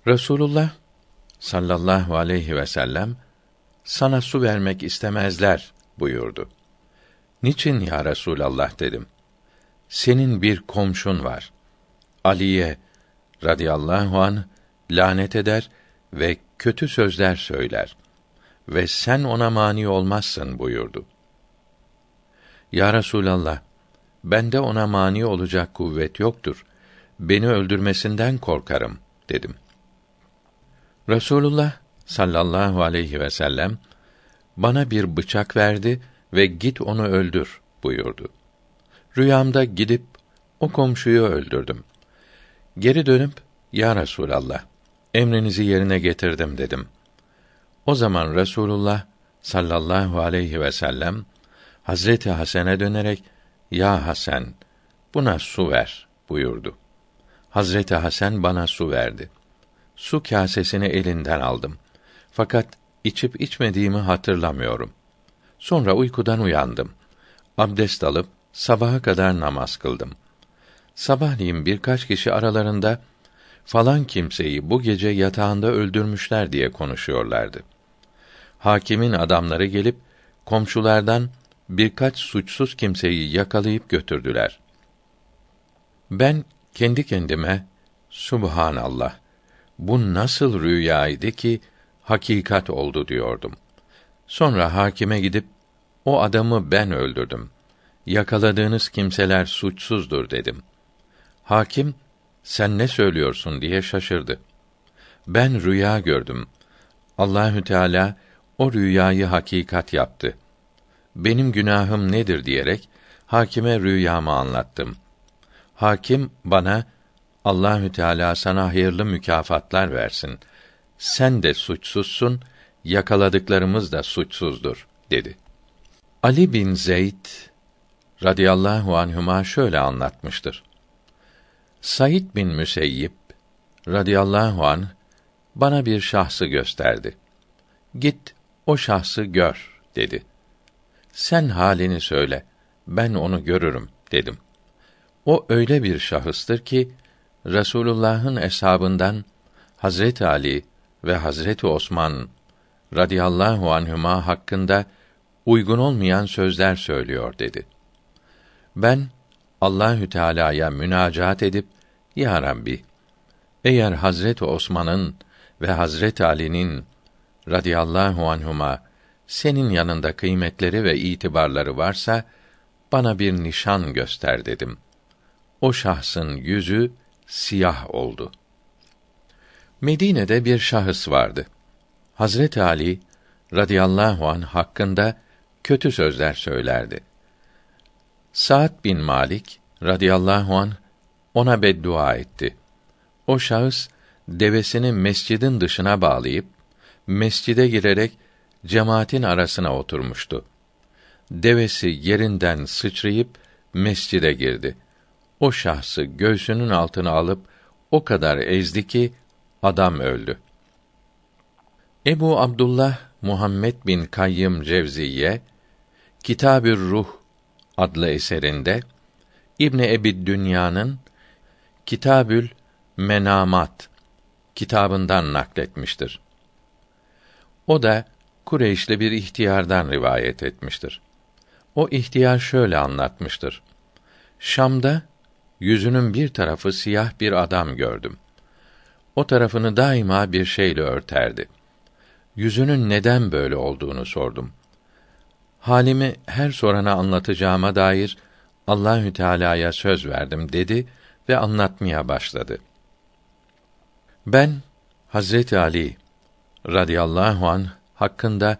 Resulullah sallallahu aleyhi ve sellem sana su vermek istemezler buyurdu. Niçin ya Resulallah dedim. Senin bir komşun var. Aliye radıyallahu an lanet eder ve kötü sözler söyler ve sen ona mani olmazsın buyurdu. Ya Resulallah, bende ona mani olacak kuvvet yoktur. Beni öldürmesinden korkarım dedim. Resulullah sallallahu aleyhi ve sellem bana bir bıçak verdi ve git onu öldür buyurdu. Rüyamda gidip o komşuyu öldürdüm. Geri dönüp ya Resulallah emrinizi yerine getirdim dedim. O zaman Resulullah sallallahu aleyhi ve sellem Hazreti Hasan'e dönerek ya Hasan buna su ver buyurdu. Hazreti Hasan bana su verdi. Su kâsesini elinden aldım. Fakat içip içmediğimi hatırlamıyorum. Sonra uykudan uyandım. Abdest alıp sabaha kadar namaz kıldım. Sabahleyin birkaç kişi aralarında falan kimseyi bu gece yatağında öldürmüşler diye konuşuyorlardı. Hakimin adamları gelip komşulardan birkaç suçsuz kimseyi yakalayıp götürdüler. Ben kendi kendime Subhanallah bu nasıl rüyaydı ki hakikat oldu diyordum. Sonra hakime gidip o adamı ben öldürdüm. Yakaladığınız kimseler suçsuzdur dedim. Hakim sen ne söylüyorsun diye şaşırdı. Ben rüya gördüm. Allahü Teala o rüyayı hakikat yaptı. Benim günahım nedir diyerek hakime rüyamı anlattım. Hakim bana Allahü Teala sana hayırlı mükafatlar versin. Sen de suçsuzsun, yakaladıklarımız da suçsuzdur dedi. Ali bin Zeyd radıyallahu anhuma şöyle anlatmıştır. Said bin Müseyyib radıyallahu an bana bir şahsı gösterdi. Git o şahsı gör dedi. Sen halini söyle. ben onu görürüm dedim. O öyle bir şahıstır ki Resulullah'ın eshabından Hazret Ali ve Hazreti Osman radıyallahu anhuma hakkında uygun olmayan sözler söylüyor dedi. Ben Allahü Teala'ya münacaat edip ya Rabbi eğer Hazreti Osman'ın ve Hazret Ali'nin radıyallahu anhuma senin yanında kıymetleri ve itibarları varsa bana bir nişan göster dedim. O şahsın yüzü siyah oldu. Medine'de bir şahıs vardı. Hazret Ali radıyallahu an hakkında kötü sözler söylerdi. Sa'd bin Malik radıyallahu an ona beddua etti. O şahıs devesini mescidin dışına bağlayıp mescide girerek cemaatin arasına oturmuştu. Devesi yerinden sıçrayıp mescide girdi. O şahsı göğsünün altına alıp o kadar ezdi ki adam öldü. Ebu Abdullah Muhammed bin Kayyım Cevziye Kitabür Ruh adlı eserinde İbn Ebi Dünya'nın Kitabül Menamat kitabından nakletmiştir. O da Kureyşli bir ihtiyardan rivayet etmiştir. O ihtiyar şöyle anlatmıştır. Şam'da yüzünün bir tarafı siyah bir adam gördüm. O tarafını daima bir şeyle örterdi. Yüzünün neden böyle olduğunu sordum. Halimi her sorana anlatacağıma dair Allahü Teala'ya söz verdim dedi ve anlatmaya başladı. Ben Hazreti Ali radıyallahu an hakkında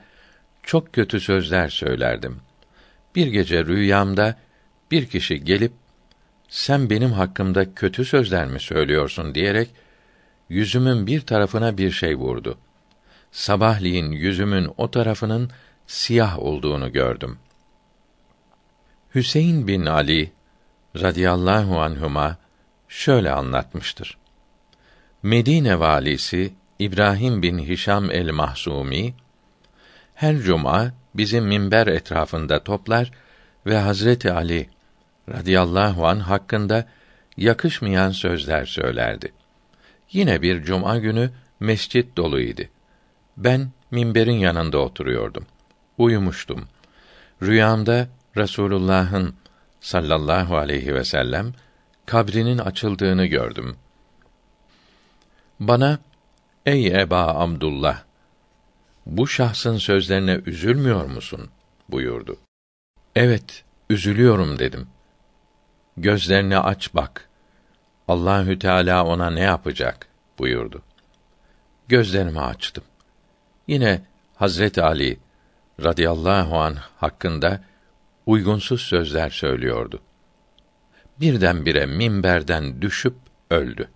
çok kötü sözler söylerdim. Bir gece rüyamda bir kişi gelip sen benim hakkımda kötü sözler mi söylüyorsun diyerek yüzümün bir tarafına bir şey vurdu. Sabahleyin yüzümün o tarafının siyah olduğunu gördüm. Hüseyin bin Ali radıyallahu anhuma şöyle anlatmıştır. Medine valisi İbrahim bin Hişam el-Mahsumi her cuma bizim minber etrafında toplar ve Hazreti Ali radıyallahu an hakkında yakışmayan sözler söylerdi. Yine bir cuma günü mescit doluydu. Ben minberin yanında oturuyordum. Uyumuştum. Rüyamda Resulullah'ın sallallahu aleyhi ve sellem kabrinin açıldığını gördüm. Bana ey Eba Abdullah bu şahsın sözlerine üzülmüyor musun buyurdu. Evet, üzülüyorum dedim. Gözlerini aç bak. Allahü Teala ona ne yapacak buyurdu. Gözlerimi açtım. Yine Hazret Ali radıyallahu an hakkında uygunsuz sözler söylüyordu. Birdenbire minberden düşüp öldü.